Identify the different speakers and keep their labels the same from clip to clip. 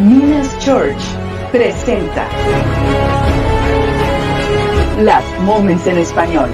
Speaker 1: Minas Church presenta Las Moments en Español.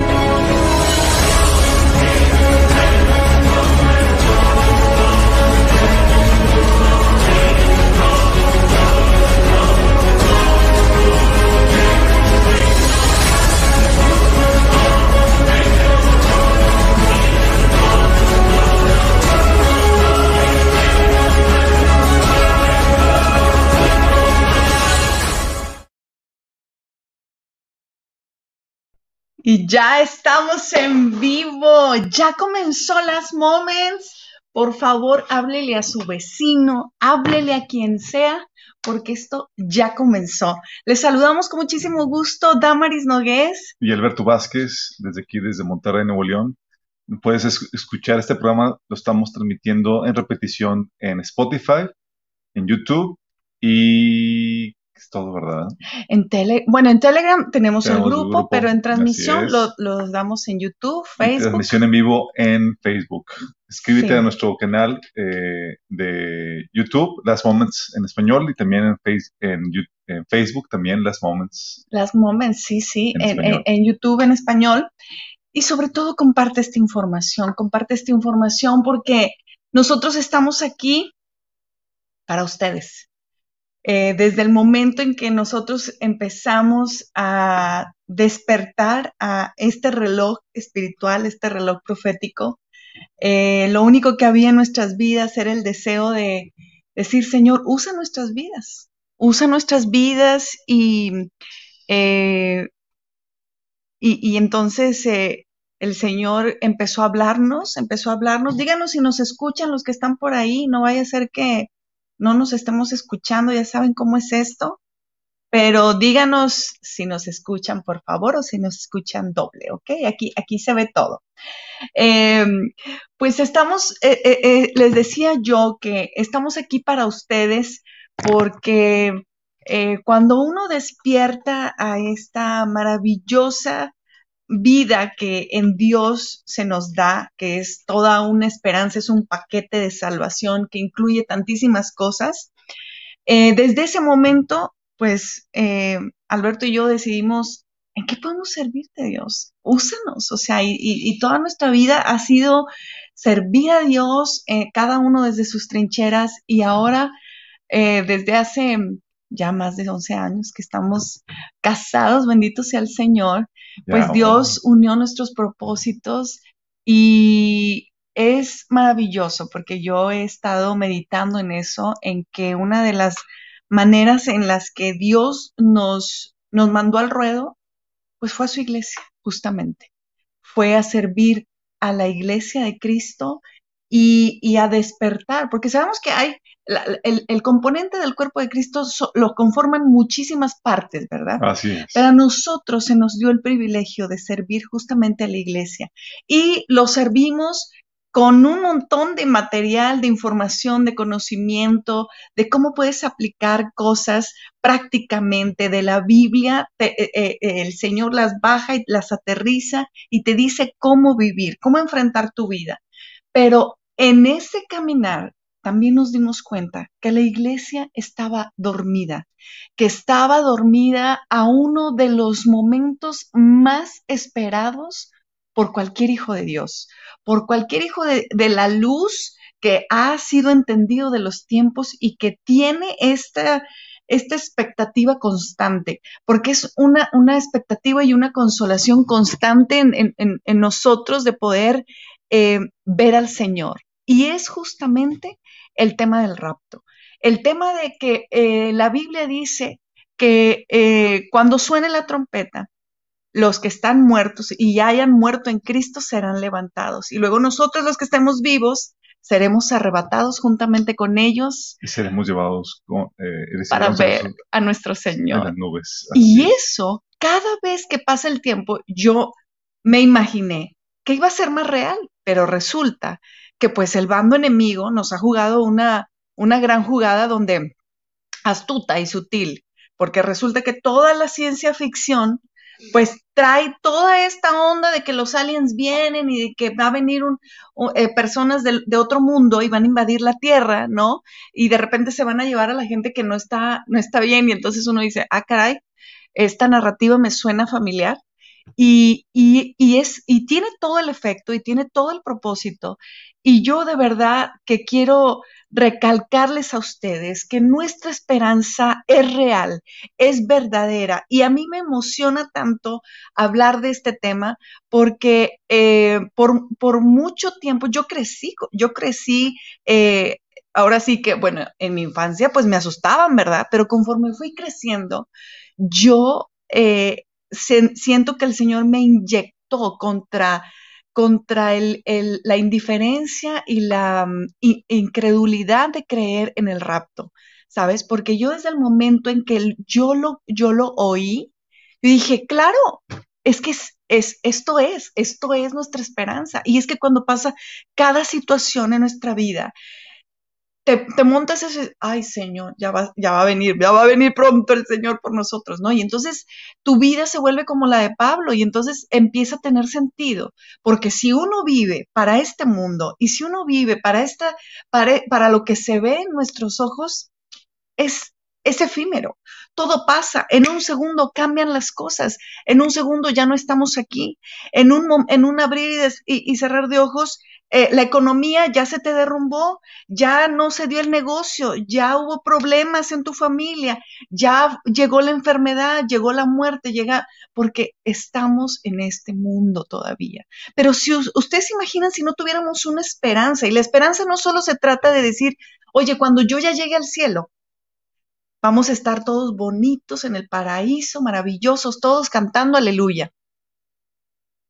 Speaker 2: Y ya estamos en vivo, ya comenzó las moments. Por favor, háblele a su vecino, háblele a quien sea, porque esto ya comenzó. Les saludamos con muchísimo gusto, Damaris Nogués.
Speaker 3: Y Alberto Vázquez, desde aquí, desde Monterrey, Nuevo León. Puedes escuchar este programa, lo estamos transmitiendo en repetición en Spotify, en YouTube y es todo, ¿verdad?
Speaker 2: En tele, bueno, en Telegram tenemos, el, grupo, pero en transmisión lo, damos en YouTube, Facebook.
Speaker 3: transmisión en vivo en Facebook. Escríbete a nuestro canal eh, de YouTube, Las Moments en español, y también en, en, Facebook, también Las Moments.
Speaker 2: Las Moments, sí, sí, en, YouTube en español. Y sobre todo comparte esta información, comparte esta información porque nosotros estamos aquí para ustedes. Eh, desde el momento en que nosotros empezamos a despertar a este reloj espiritual, este reloj profético, eh, lo único que había en nuestras vidas era el deseo de decir, Señor, usa nuestras vidas, usa nuestras vidas y, eh, y, entonces el Señor empezó a hablarnos, empezó a hablarnos, díganos si nos escuchan los que están por ahí, no vaya a ser que no nos estemos escuchando, ya saben cómo es esto, pero díganos si nos escuchan, por favor, o si nos escuchan doble, ¿ok? Aquí, aquí se ve todo. Em, pues estamos, eh, eh, eh, les decía yo que estamos aquí para ustedes porque cuando uno despierta a esta maravillosa vida que en Dios se nos da, que es toda una esperanza, es un paquete de salvación que incluye tantísimas cosas. Eh, desde ese momento, pues eh, Alberto y yo decidimos, ¿en qué podemos servirte, Dios? Úsanos, o sea, y, toda nuestra vida ha sido servir a Dios, eh, cada uno desde sus trincheras, y ahora, desde hace ya más de 11 años que estamos casados, bendito sea el Señor, pues Dios unió nuestros propósitos y es maravilloso porque yo he estado meditando en eso, en que una de las maneras en las que Dios nos, nos mandó al ruedo, pues fue a su iglesia, justamente. Fue a servir a la iglesia de Cristo y, y a despertar, porque sabemos que hay el, componente del cuerpo de Cristo lo conforman muchísimas partes, ¿verdad?
Speaker 3: Así es.
Speaker 2: Pero a nosotros se nos dio el privilegio de servir justamente a la iglesia y lo servimos con un montón de material, de información, de conocimiento, de cómo puedes aplicar cosas prácticamente de la Biblia. Eh, eh, el Señor las baja y las aterriza y te dice cómo vivir, cómo enfrentar tu vida. Pero en ese caminar también nos dimos cuenta que la iglesia estaba dormida, que estaba dormida a uno de los momentos más esperados por cualquier hijo de Dios, por cualquier hijo de, la luz que ha sido entendido de los tiempos y que tiene esta, esta expectativa constante, porque es una, una expectativa y una consolación constante en, nosotros de poder eh, ver al Señor. Y es justamente el tema del rapto. El tema de que eh, la Biblia dice que eh, cuando suene la trompeta, los que están muertos y ya hayan muerto en Cristo serán levantados. Y luego nosotros los que estemos vivos seremos arrebatados juntamente con ellos.
Speaker 3: Y seremos llevados eh,
Speaker 2: para ver a, nuestro Señor.
Speaker 3: las nubes.
Speaker 2: Y eso, cada vez que pasa el tiempo, yo me imaginé que iba a ser más real, pero resulta que pues el bando enemigo nos ha jugado una, una gran jugada donde astuta y sutil, porque resulta que toda la ciencia ficción pues trae toda esta onda de que los aliens vienen y de que va a venir un, eh, personas de, otro mundo y van a invadir la Tierra, ¿no? Y de repente se van a llevar a la gente que no está, no está bien y entonces uno dice, ah, caray, esta narrativa me suena familiar. Y, y, y, es, y tiene todo el efecto y tiene todo el propósito. Y yo de verdad que quiero recalcarles a ustedes que nuestra esperanza es real, es verdadera. Y a mí me emociona tanto hablar de este tema porque eh, por, por, mucho tiempo yo crecí, yo crecí, eh, ahora sí que, bueno, en mi infancia pues me asustaban, ¿verdad? Pero conforme fui creciendo, yo eh, siento que el Señor me inyectó contra contra la indiferencia y la mm, incredulidad de creer en el rapto, ¿sabes? Porque yo desde el momento en que yo lo, yo lo oí, dije, claro, es que es, esto es, esto es nuestra esperanza. Y es que cuando pasa cada situación en nuestra vida, te, montas ese, ay Señor, ya va, ya va a venir, ya va a venir pronto el Señor por nosotros, ¿no? Y entonces tu vida se vuelve como la de Pablo y entonces empieza a tener sentido, porque si uno vive para este mundo y si uno vive para esta, para, para lo que se ve en nuestros ojos, es, es efímero. Todo pasa, en un segundo cambian las cosas, en un segundo ya no estamos aquí, en un, en un abrir y cerrar de ojos eh, la economía ya se te derrumbó, ya no se dio el negocio, ya hubo problemas en tu familia, ya llegó la enfermedad, llegó la muerte, llega, porque estamos en este mundo todavía. Pero si ustedes se imaginan si no tuviéramos una esperanza, y la esperanza no solo se trata de decir, oye, cuando yo ya llegue al cielo, vamos a estar todos bonitos en el paraíso, maravillosos, todos cantando aleluya.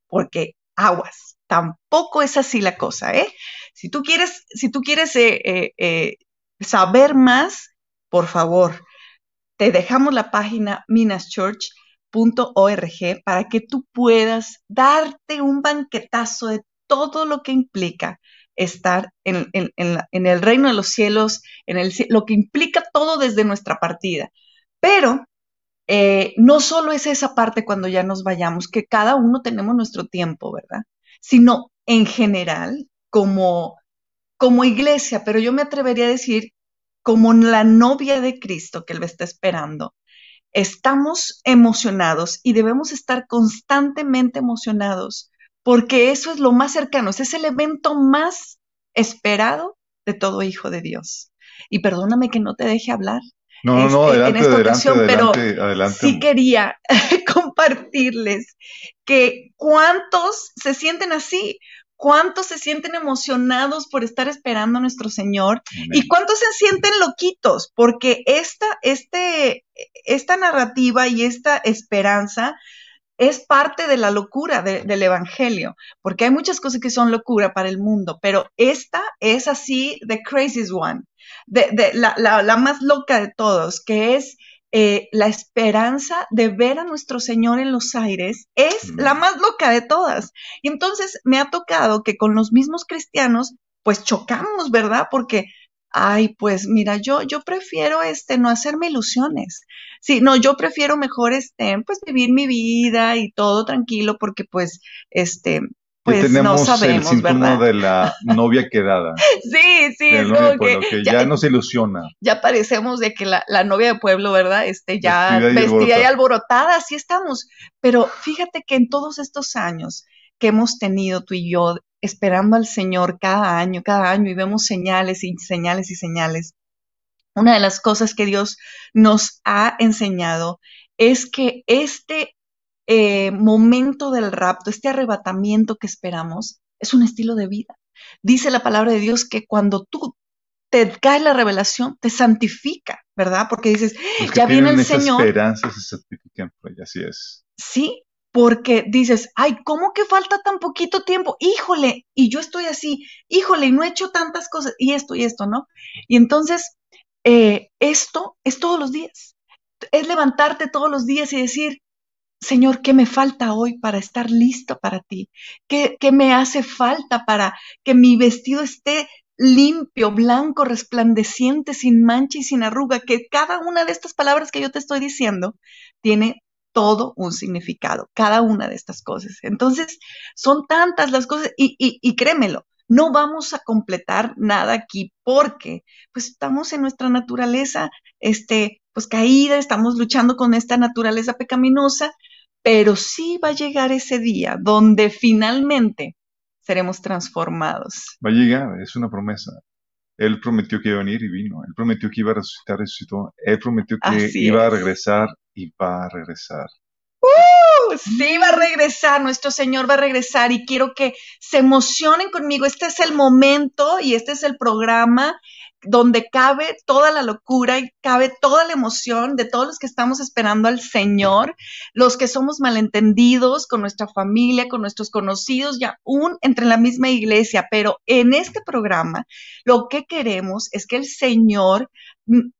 Speaker 2: Porque aguas, tampoco es así la cosa, ¿eh? Si tú quieres, si tú quieres eh, eh, eh, saber más, por favor, te dejamos la página minaschurch.org para que tú puedas darte un banquetazo de todo lo que implica estar en, el reino de los cielos, en lo que implica todo desde nuestra partida. Pero no solo es esa parte cuando ya nos vayamos, que cada uno tenemos nuestro tiempo, ¿verdad? sino en general como, iglesia, pero yo me atrevería a decir como la novia de Cristo que Él está esperando. Estamos emocionados y debemos estar constantemente emocionados porque eso es lo más cercano, es el evento más esperado de todo hijo de Dios. Y perdóname que no te deje hablar,
Speaker 3: no, no, este, adelante, en esta ocasión, pero
Speaker 2: sí quería compartirles que cuántos se sienten así, cuántos se sienten emocionados por estar esperando a nuestro Señor y cuántos se sienten loquitos, porque esta, este, esta narrativa y esta esperanza es parte de la locura del Evangelio, porque hay muchas cosas que son locura para el mundo, pero esta es así, the craziest one, de, la, más loca de todos, que es eh, la esperanza de ver a nuestro Señor en los aires, es la más loca de todas. Y entonces me ha tocado que con los mismos cristianos, pues chocamos, ¿verdad? Porque ay, pues mira, yo, yo prefiero este, no hacerme ilusiones. Sí, no, yo prefiero mejor este, pues vivir mi vida y todo tranquilo porque pues este, pues no sabemos, el síntoma
Speaker 3: de la novia quedada.
Speaker 2: sí, sí, es
Speaker 3: como que, ya, nos ilusiona.
Speaker 2: Ya parecemos de que la, novia de pueblo, ¿verdad? Este, ya vestida, y, y alborotada, así estamos. Pero fíjate que en todos estos años que hemos tenido tú y yo esperando al Señor cada año, cada año, y vemos señales y señales y señales. Una de las cosas que Dios nos ha enseñado es que este eh, momento del rapto, este arrebatamiento que esperamos, es un estilo de vida. Dice la palabra de Dios que cuando tú te cae la revelación, te santifica, ¿verdad? Porque dices, ya viene el Señor.
Speaker 3: esperanza se santifican, pues así es.
Speaker 2: Sí, porque dices, ay, ¿cómo que falta tan poquito tiempo? Híjole, y yo estoy así, híjole, y no he hecho tantas cosas, y esto y esto, ¿no? Y entonces, eh, esto es todos los días. Es levantarte todos los días y decir, Señor, ¿qué me falta hoy para estar listo para ti? ¿Qué, ¿Qué, me hace falta para que mi vestido esté limpio, blanco, resplandeciente, sin mancha y sin arruga? Que cada una de estas palabras que yo te estoy diciendo tiene todo un significado, cada una de estas cosas. Entonces, son tantas las cosas y, y créemelo, no vamos a completar nada aquí porque pues estamos en nuestra naturaleza, este, pues caída, estamos luchando con esta naturaleza pecaminosa, pero sí va a llegar ese día donde finalmente seremos transformados.
Speaker 3: Va a llegar, es una promesa. Él prometió que iba a venir y vino. Él prometió que iba a resucitar, resucitó. Él prometió que iba a regresar y va a regresar.
Speaker 2: ¡Uh! Sí, va a regresar, nuestro Señor va a regresar y quiero que se emocionen conmigo. Este es el momento y este es el programa donde cabe toda la locura y cabe toda la emoción de todos los que estamos esperando al Señor, los que somos malentendidos con nuestra familia, con nuestros conocidos, ya aún entre la misma iglesia. Pero en este programa lo que queremos es que el Señor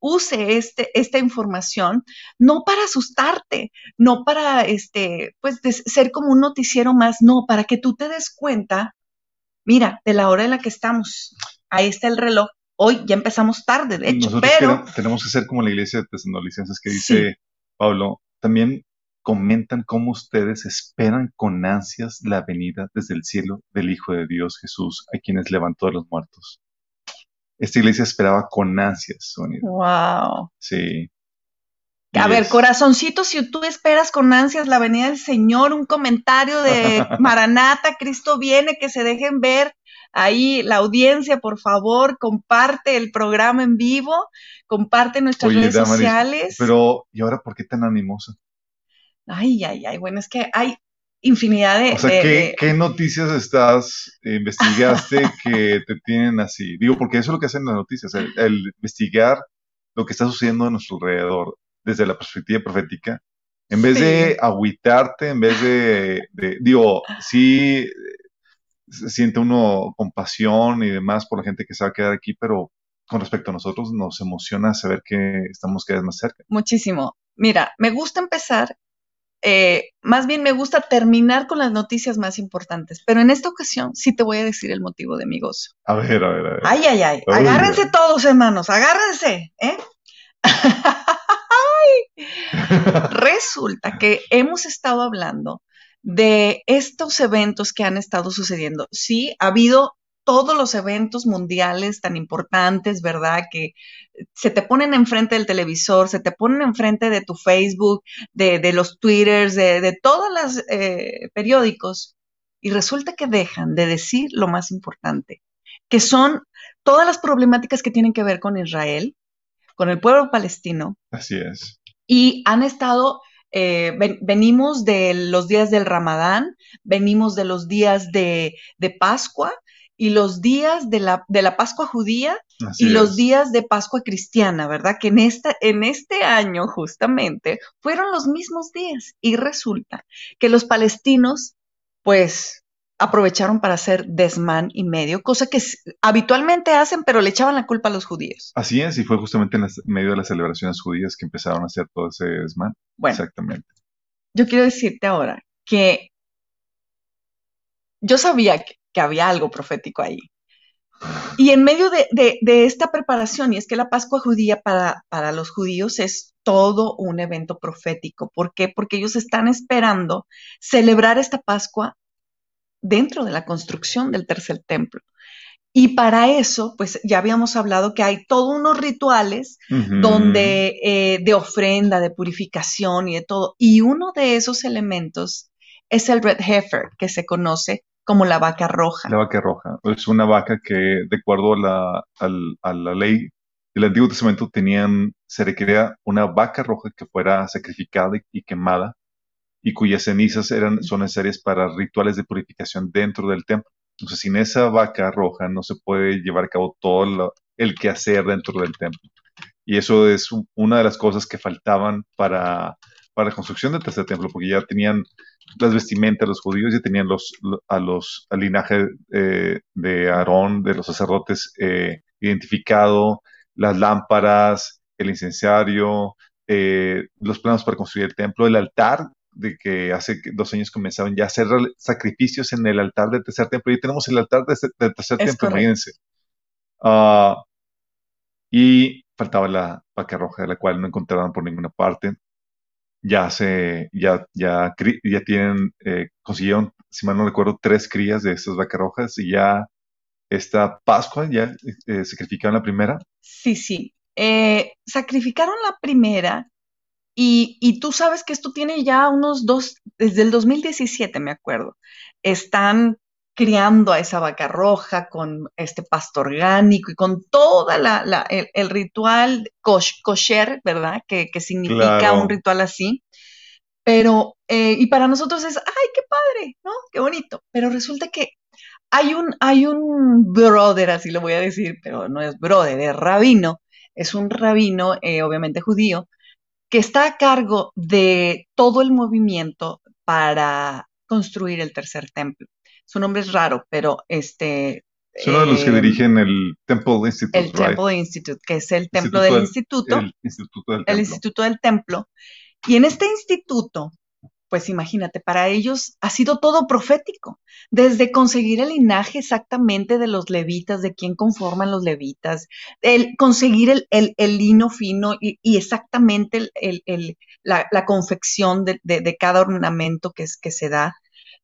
Speaker 2: use este, esta información no para asustarte, no para este, pues, ser como un noticiero más, no, para que tú te des cuenta, mira, de la hora en la que estamos. Ahí está el reloj Hoy ya empezamos tarde, de hecho, Nosotros pero...
Speaker 3: tenemos que ser como la iglesia de Tesalonicenses que dice, Pablo, también comentan cómo ustedes esperan con ansias la venida desde el cielo del Hijo de Dios Jesús, a quienes levantó de los muertos. Esta iglesia esperaba con ansias
Speaker 2: Wow.
Speaker 3: Sí.
Speaker 2: A ver, corazoncito, si tú esperas con ansias la venida del Señor, un comentario de Maranata, Cristo viene, que se dejen ver ahí la audiencia, por favor, comparte el programa en vivo, comparte nuestras redes sociales.
Speaker 3: Pero, ¿y ahora por qué tan animosa?
Speaker 2: Ay, ay, ay, bueno, es que hay infinidad de...
Speaker 3: O sea, ¿qué, noticias estás, investigaste que te tienen así? Digo, porque eso es lo que hacen las noticias, el, investigar lo que está sucediendo a nuestro alrededor desde la perspectiva profética, en vez de agüitarte, en vez de, de, digo, sí, se siente uno compasión y demás por la gente que se va a quedar aquí, pero con respecto a nosotros nos emociona saber que estamos cada vez más cerca.
Speaker 2: Muchísimo. Mira, me gusta empezar, eh, más bien me gusta terminar con las noticias más importantes, pero en esta ocasión sí te voy a decir el motivo de mi gozo.
Speaker 3: A ver, a ver, a ver.
Speaker 2: Ay, ay, ay. agárrense todos, hermanos, agárrense, ¿eh? Resulta que hemos estado hablando de estos eventos que han estado sucediendo. Sí, ha habido todos los eventos mundiales tan importantes, ¿verdad? Que se te ponen enfrente del televisor, se te ponen enfrente de tu Facebook, de, los Twitters, de, todos los eh, periódicos, y resulta que dejan de decir lo más importante, que son todas las problemáticas que tienen que ver con Israel, con el pueblo palestino.
Speaker 3: Así es.
Speaker 2: Y han estado eh, venimos de los días del Ramadán, venimos de los días de, Pascua y los días de la, de la Pascua judía y los días de Pascua cristiana, ¿verdad? Que en, esta, en este año justamente fueron los mismos días y resulta que los palestinos, pues aprovecharon para hacer desmán y medio, cosa que habitualmente hacen, pero le echaban la culpa a los judíos.
Speaker 3: Así es, y fue justamente en medio de las celebraciones judías que empezaron a hacer todo ese desmán. Bueno, Exactamente.
Speaker 2: Yo quiero decirte ahora que yo sabía que, había algo profético ahí. Y en medio de, esta preparación, y es que la Pascua judía para, para los judíos es todo un evento profético. ¿Por qué? Porque ellos están esperando celebrar esta Pascua dentro de la construcción del tercer templo. Y para eso, pues ya habíamos hablado que hay todos unos rituales donde eh, de ofrenda, de purificación y de todo. Y uno de esos elementos es el red heifer, que se conoce como la vaca roja.
Speaker 3: La vaca roja es una vaca que, de acuerdo a la, ley del Antiguo Testamento, tenían, se requería una vaca roja que fuera sacrificada y quemada y cuyas cenizas eran, son necesarias para rituales de purificación dentro del templo. Entonces, sin esa vaca roja no se puede llevar a cabo todo el quehacer dentro del templo. Y eso es una de las cosas que faltaban para, para la construcción del tercer templo, porque ya tenían las vestimentas los judíos, ya tenían los, a los, al linaje eh, de Aarón, de los sacerdotes, eh, identificado, las lámparas, el incensario, eh, los planos para construir el templo, el altar de que hace dos años comenzaban ya a hacer sacrificios en el altar del tercer templo. Y tenemos el altar del tercer templo, imagínense. Ah, y faltaba la vaca roja, de la cual no encontraban por ninguna parte. Ya se, ya, ya, ya tienen, eh, consiguieron, si mal no recuerdo, tres crías de estas vacas rojas y ya esta Pascua, ya eh, sacrificaron la primera.
Speaker 2: Sí, sí. Eh, sacrificaron la primera y, y, tú sabes que esto tiene ya unos dos, desde el 2017 me acuerdo, están criando a esa vaca roja con este pasto orgánico y con toda la, el, ritual kosher, ¿verdad? Que, significa un ritual así. Pero, eh, y para nosotros es, ay, qué padre, ¿no? Qué bonito. Pero resulta que hay un, hay un brother, así lo voy a decir, pero no es brother, es rabino, es un rabino, eh, obviamente judío, que está a cargo de todo el movimiento para construir el tercer templo. Su nombre es raro, pero este...
Speaker 3: Es uno de los que eh, dirigen el Temple Institute.
Speaker 2: El Temple Institute, que es el templo del, instituto.
Speaker 3: El instituto del
Speaker 2: templo. El instituto del templo. Y en este instituto, pues imagínate, para ellos ha sido todo profético, desde conseguir el linaje exactamente de los levitas, de quién conforman los levitas, el conseguir el, el, lino fino y, exactamente el, la, la, confección de, de, cada ornamento que, es, que se da,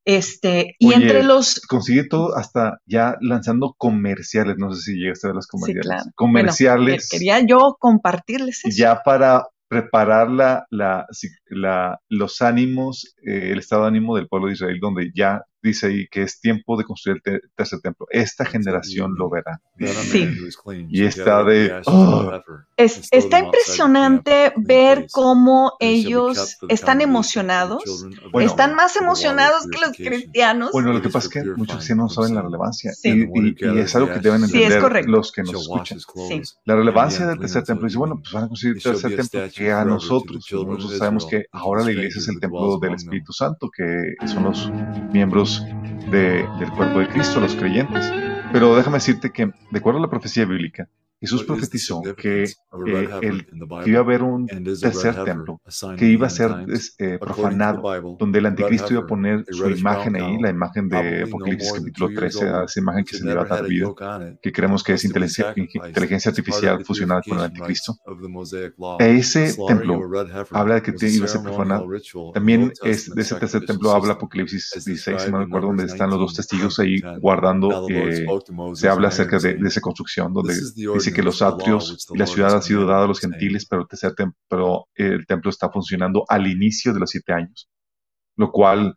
Speaker 2: este, y entre los.
Speaker 3: Consigue todo hasta ya lanzando comerciales. No sé si llegaste a ver los comerciales. Comerciales.
Speaker 2: quería yo compartirles eso.
Speaker 3: Ya para preparar la, la, los ánimos, eh, el estado de ánimo del pueblo de Israel, donde ya dice ahí que es tiempo de construir el tercer templo. Esta generación lo verá.
Speaker 2: Sí.
Speaker 3: Y está de... Oh.
Speaker 2: está impresionante ver cómo ellos están emocionados. están más emocionados que los cristianos.
Speaker 3: Bueno, lo que pasa es que muchos cristianos no saben la relevancia. Y, es algo que deben entender los que nos escuchan. La relevancia del tercer templo. Dice, bueno, pues van a construir el tercer templo que a nosotros. Nosotros sabemos que ahora la iglesia es el templo del Espíritu Santo, que son los miembros del cuerpo de Cristo, los creyentes. Pero déjame decirte que, de acuerdo a la profecía bíblica, Jesús profetizó que, el, iba a haber un tercer templo que iba a ser eh, profanado, donde el anticristo iba a poner su imagen ahí, la imagen de Apocalipsis capítulo 13, esa imagen que se le va a dar vida, que creemos que es inteligencia, inteligencia artificial fusionada con el anticristo. Ese templo habla de que iba a ser profanado. También es, de ese tercer templo habla Apocalipsis 16, no me acuerdo, donde están los dos testigos ahí guardando, eh, se habla acerca de, de esa construcción, donde dice que los atrios y la ciudad ha sido dada a los gentiles, pero el, templo está funcionando al inicio de los siete años, lo cual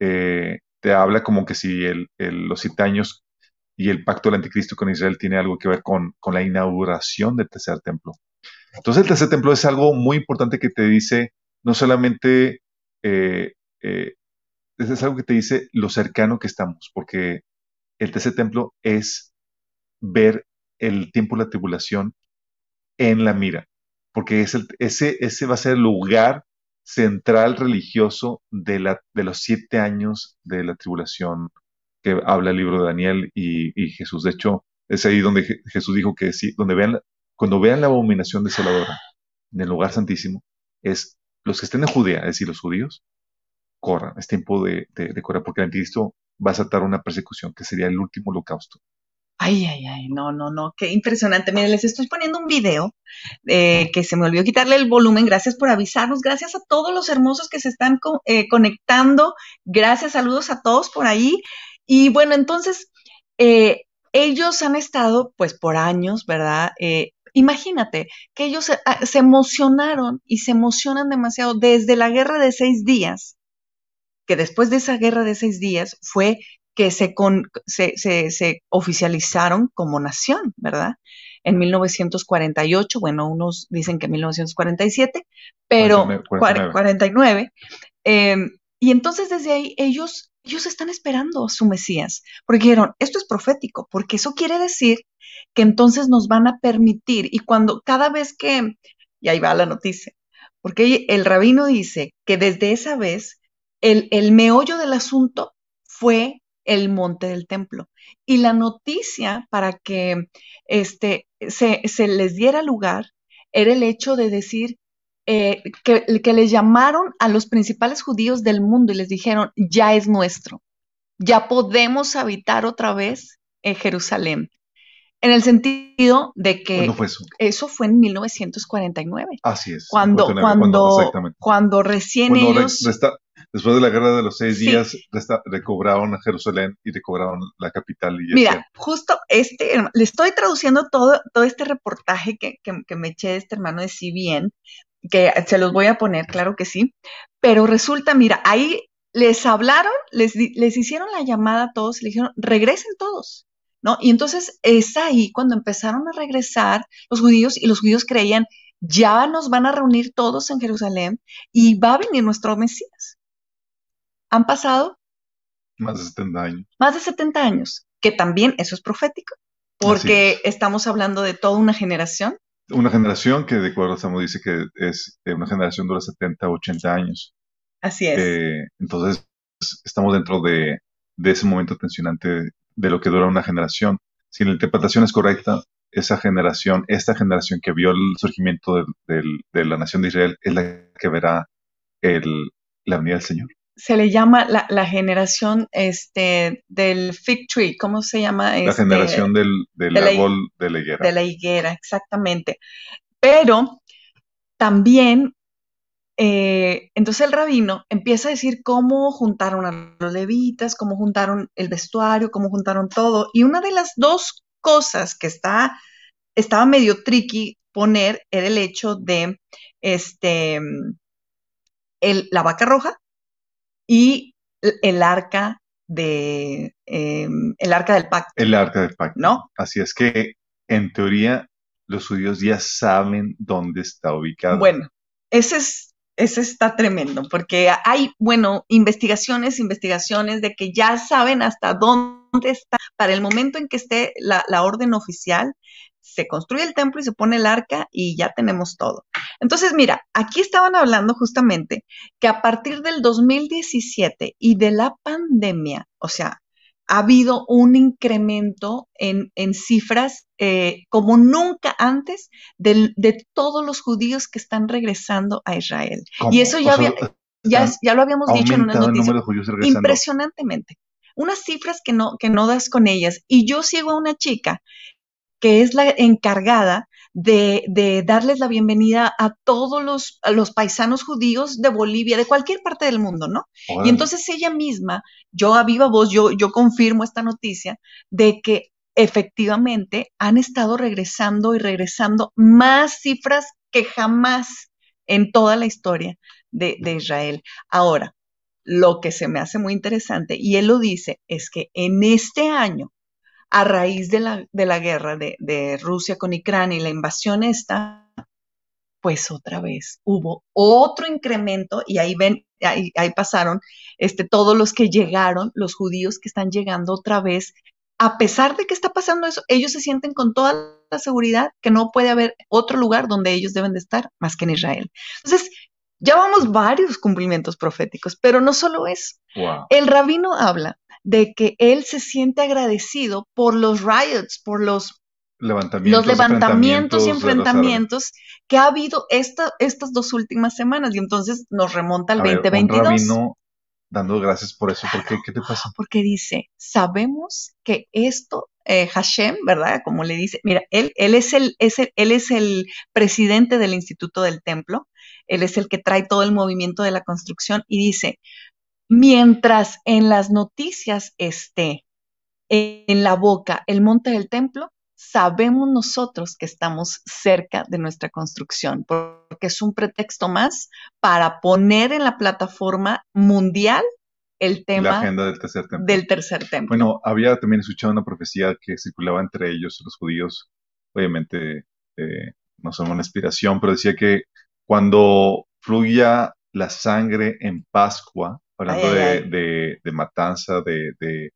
Speaker 3: eh, te habla como que si los siete años y el pacto del anticristo con Israel tiene algo que ver con, la inauguración del tercer templo. Entonces el tercer templo es algo muy importante que te dice, no solamente, eh, eh, es algo que te dice lo cercano que estamos, porque el tercer templo es ver el tiempo de la tribulación en la mira, porque es ese, ese va a ser el lugar central religioso de, la, de los siete años de la tribulación que habla el libro de Daniel y, Jesús. De hecho, es ahí donde Jesús dijo que sí, donde vean, cuando vean la abominación desoladora en el lugar santísimo, es los que estén en Judea, es decir, los judíos, corran, es tiempo de, de, correr, porque el anticristo va a saltar una persecución que sería el último holocausto.
Speaker 2: Ay, ay, ay, no, no, no, qué impresionante. Miren, les estoy poniendo un video eh, que se me olvidó quitarle el volumen. Gracias por avisarnos. Gracias a todos los hermosos que se están eh, conectando. Gracias, saludos a todos por ahí. Y bueno, entonces, eh, ellos han estado pues por años, ¿verdad? imagínate que ellos ah, se emocionaron y se emocionan demasiado desde la guerra de seis días, que después de esa guerra de seis días fue que se, se, oficializaron como nación, ¿verdad? En 1948, bueno, unos dicen que 1947, pero 49. Em, y entonces desde ahí ellos, ellos están esperando a su Mesías, porque dijeron, esto es profético, porque eso quiere decir que entonces nos van a permitir, y cuando cada vez que, y ahí va la noticia, porque el rabino dice que desde esa vez el, el meollo del asunto fue el monte del templo. Y la noticia para que este, se, les diera lugar era el hecho de decir eh, que, que les llamaron a los principales judíos del mundo y les dijeron, ya es nuestro, ya podemos habitar otra vez en Jerusalén. En el sentido de que
Speaker 3: ¿Cuándo fue eso?
Speaker 2: eso fue en 1949.
Speaker 3: Así es.
Speaker 2: Cuando, cuando,
Speaker 3: exactamente.
Speaker 2: cuando recién
Speaker 3: Cuando re-
Speaker 2: ellos...
Speaker 3: resta- después de la guerra de los seis
Speaker 2: Sí.
Speaker 3: días, recobraron a Jerusalén y recobraron la capital. Y
Speaker 2: Mira, justo este, le estoy traduciendo todo, todo este reportaje que, que- que me eché de este hermano de CBN, que se los voy a poner, claro que sí, pero resulta, mira, ahí les hablaron, les, les hicieron la llamada a todos le dijeron, regresen todos, ¿no? Y entonces es ahí cuando empezaron a regresar los judíos y los judíos creían, ya nos van a reunir todos en Jerusalén y va a venir nuestro Mesías. Han pasado
Speaker 3: más de 70 años.
Speaker 2: más de 70 años, que también eso es profético, porque estamos hablando de toda una generación.
Speaker 3: Una generación que, de acuerdo a dice que es eh, una generación dura 70, 80 años.
Speaker 2: Así es.
Speaker 3: Eh, entonces, estamos dentro de, de ese momento tensionante de lo que dura una generación. Si la interpretación es correcta, esa generación, esta generación que vio el surgimiento de la nación de Israel, es la que verá el, la venida del Señor.
Speaker 2: Se le llama la, la generación este, del fig tree, ¿cómo se llama?
Speaker 3: La
Speaker 2: Este,
Speaker 3: generación del, del
Speaker 2: de la-
Speaker 3: árbol de la higuera.
Speaker 2: de la higuera, exactamente. Pero también, eh, entonces el rabino empieza a decir cómo juntaron a los levitas, cómo juntaron el vestuario, cómo juntaron todo. Y una de las dos cosas que está, estaba medio tricky poner era el hecho de este, el- la vaca roja y el- arca de eh, el arca del pacto,
Speaker 3: El arca del pacto.
Speaker 2: ¿no?
Speaker 3: Así es que, en teoría, los judíos ya saben dónde está ubicado.
Speaker 2: Bueno, ese es, ese está tremendo, porque hay, bueno, investigaciones, investigaciones de que ya saben hasta dónde está. Para el momento en que esté la, la orden oficial, se construye el templo y se pone el arca y ya tenemos todo. Entonces, mira, aquí estaban hablando justamente que a partir del 2017 y de la pandemia, o sea, ha habido un incremento en, en cifras eh, como nunca antes del- de, todos los judíos que están regresando a Israel.
Speaker 3: ¿Cómo?
Speaker 2: Y eso ya,
Speaker 3: sea,
Speaker 2: había- ya,
Speaker 3: han
Speaker 2: ya lo habíamos dicho en unas noticias.
Speaker 3: de.
Speaker 2: Impresionantemente. Unas cifras que no, que no das con ellas. Y yo sigo a una chica que es la encargada de, de darles la bienvenida a todos los, a los paisanos judíos de Bolivia, de cualquier parte del mundo, ¿no? Y entonces ella misma, yo a viva voz, yo, yo confirmo esta noticia de que efectivamente han estado regresando y regresando más cifras que jamás en toda la historia de, de Israel. Ahora, lo que se me hace muy interesante, y él lo dice, es que en este año, a raíz de la, de la guerra de, de Rusia con Ucrania y la invasión esta, pues otra vez hubo otro incremento y ahí ven, ahí, ahí pasaron este, todos los que llegaron, los judíos que están llegando otra vez. A pesar de que está pasando eso, ellos se sienten con toda la seguridad que no puede haber otro lugar donde ellos deben de estar más que en Israel. Entonces, ya vamos varios cumplimientos proféticos, pero no solo eso.
Speaker 3: Wow.
Speaker 2: El rabino habla de que él se siente agradecido por los riots, por los
Speaker 3: Levantamientos,
Speaker 2: los levantamientos y
Speaker 3: enfrentamientos
Speaker 2: que ha habido esta, estas dos últimas semanas y entonces nos remonta al
Speaker 3: A ver,
Speaker 2: 2022
Speaker 3: Un rabino dando gracias por eso. ¿Por qué? ¿Qué te pasa?
Speaker 2: porque dice, sabemos que esto, eh, Hashem, ¿verdad? Como le dice, mira, él, él, es el, es el- él es el presidente del Instituto del Templo, él es el que trae todo el movimiento de la construcción y dice, mientras en las noticias esté en la boca el monte del templo, sabemos nosotros que estamos cerca de nuestra construcción, porque es un pretexto más para poner en la plataforma mundial el
Speaker 3: La
Speaker 2: tema
Speaker 3: agenda del tercer templo.
Speaker 2: del tercer templo.
Speaker 3: Bueno, había también escuchado una profecía que circulaba entre ellos, los judíos. Obviamente, eh, no son una inspiración, pero decía que cuando fluya la sangre en Pascua, hablando
Speaker 2: Ay,
Speaker 3: de,
Speaker 2: ay.
Speaker 3: de- de matanza, de, de-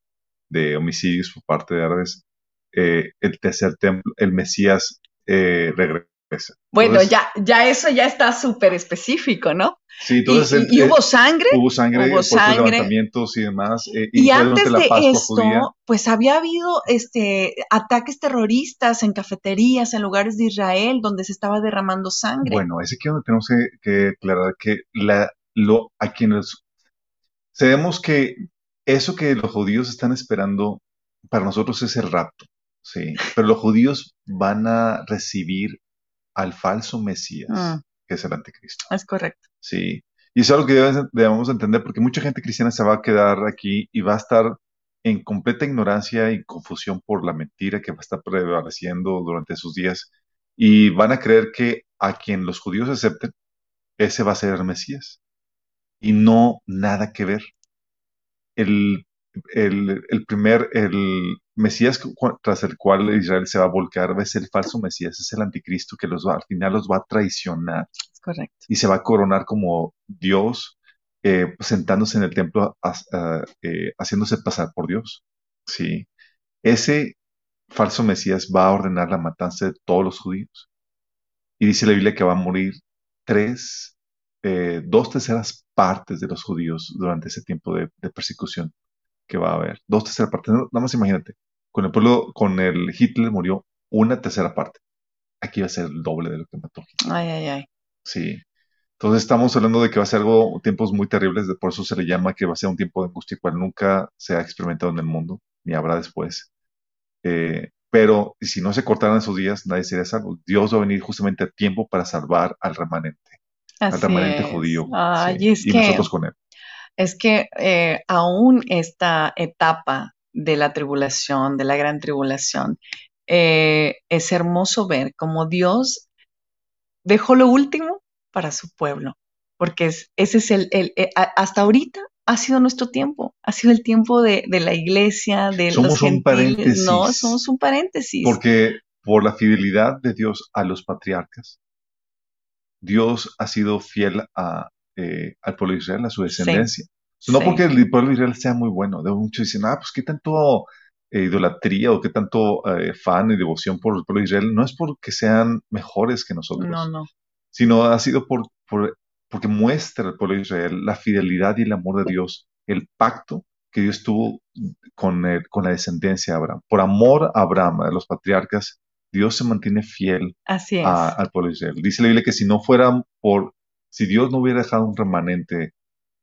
Speaker 3: de homicidios por parte de árabes, eh, el tercer templo, el Mesías eh, regresa.
Speaker 2: bueno,
Speaker 3: Entonces,
Speaker 2: ya, ya eso ya está súper específico, ¿no?
Speaker 3: Sí,
Speaker 2: Y,
Speaker 3: entonces
Speaker 2: y- y
Speaker 3: el- el-
Speaker 2: hubo sangre.
Speaker 3: hubo sangre,
Speaker 2: hubo sangre.
Speaker 3: levantamientos y demás. eh,
Speaker 2: Y antes de esto,
Speaker 3: judía.
Speaker 2: pues había habido este, ataques terroristas en cafeterías, en lugares de Israel, donde se estaba derramando sangre.
Speaker 3: Bueno, es aquí donde tenemos que, que aclarar que la, lo, a quienes sabemos que eso que los judíos están esperando para nosotros es el rapto. Sí, pero los judíos van a recibir al falso Mesías, mm. que es el anticristo.
Speaker 2: Es correcto.
Speaker 3: Sí, y eso es algo que debemos entender porque mucha gente cristiana se va a quedar aquí y va a estar en completa ignorancia y confusión por la mentira que va a estar prevaleciendo durante sus días y van a creer que a quien los judíos acepten, ese va a ser el Mesías. Y no nada que ver. El, el, primer, el Mesías tras el cual Israel se va a volcar va a ser el falso Mesías, es el anticristo que los va, al final los va a traicionar.
Speaker 2: correcto.
Speaker 3: Y se va a coronar como Dios, eh, sentándose en el templo, eh, haciéndose pasar por Dios. Sí. Ese falso Mesías va a ordenar la matanza de todos los judíos. Y dice la Biblia que va a morir tres, eh, dos terceras partes de los judíos durante ese tiempo de, persecución que va a haber. Dos terceras partes. Nada más imagínate. Con el pueblo, con el Hitler murió una tercera parte. Aquí va a ser el doble de lo que mató
Speaker 2: Hitler. Ay, ay, ay.
Speaker 3: Sí. Entonces estamos hablando de que va a ser algo, tiempos muy terribles, por eso se le llama que va a ser un tiempo de angustia cual nunca se ha experimentado en el mundo, ni habrá después. Eh, pero si no se cortaran esos días, nadie sería salvo. Dios va a venir justamente a tiempo para salvar al remanente, al remanente judío. y nosotros con él.
Speaker 2: Es que eh, aún esta etapa de la tribulación, de la gran tribulación, eh, es hermoso ver cómo Dios dejó lo último para su pueblo, porque ese es el, hasta ahorita ha sido nuestro tiempo, ha sido el tiempo de, la iglesia, de
Speaker 3: somos los un paréntesis.
Speaker 2: No, somos un paréntesis.
Speaker 3: Porque por la fidelidad de Dios a los patriarcas, Dios ha sido fiel a, eh, al pueblo de Israel, a su descendencia. No porque el pueblo de Israel sea muy bueno, de muchos dicen, ah, pues qué tanto eh, idolatría o qué tanto eh, fan y devoción por el pueblo de Israel, no es porque sean mejores que nosotros,
Speaker 2: no, no.
Speaker 3: sino ha sido por, por porque muestra al pueblo de Israel la fidelidad y el amor de Dios, el pacto que Dios tuvo con, con la descendencia de Abraham. Por amor a Abraham, a los patriarcas, Dios se mantiene fiel al pueblo de Israel. Dice la Biblia que si no fuera por, si Dios no hubiera dejado un remanente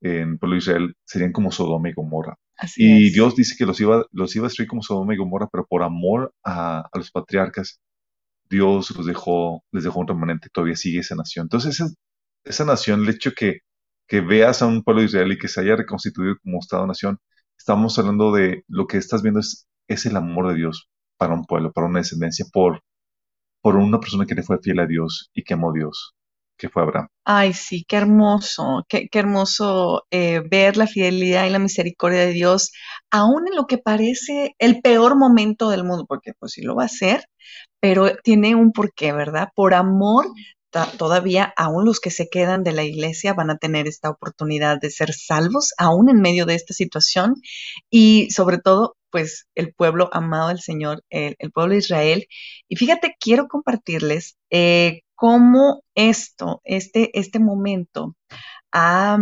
Speaker 3: en el pueblo de Israel, serían como Sodoma y Gomorra. y Dios dice que los iba, los iba a destruir como Sodoma y Gomorra, pero por amor a, a los patriarcas, Dios los dejó, les dejó un remanente, todavía sigue esa nación. Entonces, esa nación, el hecho que, que veas a un pueblo de Israel y que se haya reconstituido como Estado-nación, estamos hablando de lo que estás viendo es, es el amor de Dios para un pueblo, para una descendencia, por, por una persona que le fue fiel a Dios y que amó a Dios, que fue Abraham.
Speaker 2: Ay, sí, qué hermoso, qué, hermoso eh, ver la fidelidad y la misericordia de Dios, aún en lo que parece el peor momento del mundo, porque pues sí lo va a ser, pero tiene un porqué, ¿verdad? Por amor todavía aún los que se quedan de la iglesia van a tener esta oportunidad de ser salvos, aún en medio de esta situación y sobre todo, pues el pueblo amado del Señor, el, pueblo de Israel. Y fíjate, quiero compartirles eh, cómo esto, este, este momento ha,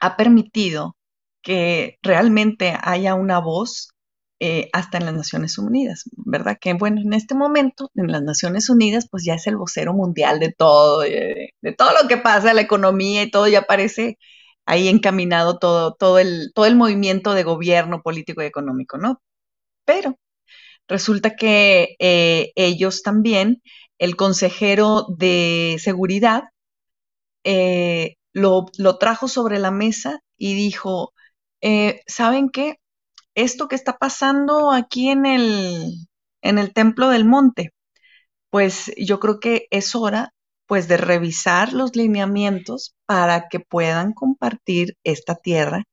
Speaker 2: ha permitido que realmente haya una voz eh, hasta en las Naciones Unidas, ¿verdad? Que bueno, en este momento en las Naciones Unidas pues ya es el vocero mundial de todo, de, todo lo que pasa, la economía y todo ya parece ahí encaminado todo, todo, el, todo el movimiento de gobierno político y económico, ¿no? Pero resulta que eh, ellos también, el consejero de seguridad, eh, lo, lo, trajo sobre la mesa y dijo, ¿saben qué? Esto que está pasando aquí en el, en el Templo del Monte, pues yo creo que es hora pues de revisar los lineamientos para que puedan compartir esta tierra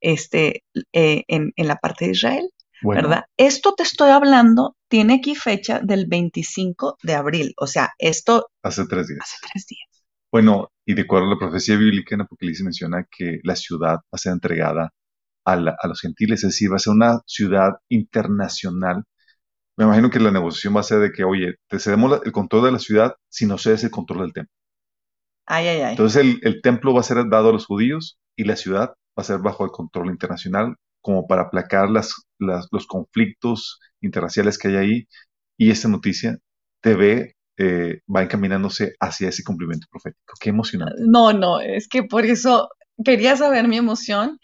Speaker 2: este, eh, en, la parte de Israel. ¿Verdad? Esto te estoy hablando, tiene aquí fecha del 25 de abril, o sea, esto...
Speaker 3: Hace tres días.
Speaker 2: Hace tres días.
Speaker 3: Bueno, y de acuerdo a la profecía bíblica en Apocalipsis menciona que la ciudad va a ser entregada a, los gentiles, es decir, va a ser una ciudad internacional. Me imagino que la negociación va a ser de que, oye, te cedemos el control de la ciudad si no cedes el control del templo.
Speaker 2: Ay, ay, ay.
Speaker 3: Entonces el, templo va a ser dado a los judíos y la ciudad va a ser bajo el control internacional como para aplacar las, los conflictos interraciales que hay ahí. Y esta noticia TV eh, va encaminándose hacia ese cumplimiento profético. Qué emocionante.
Speaker 2: No, no, es que por eso quería saber mi emoción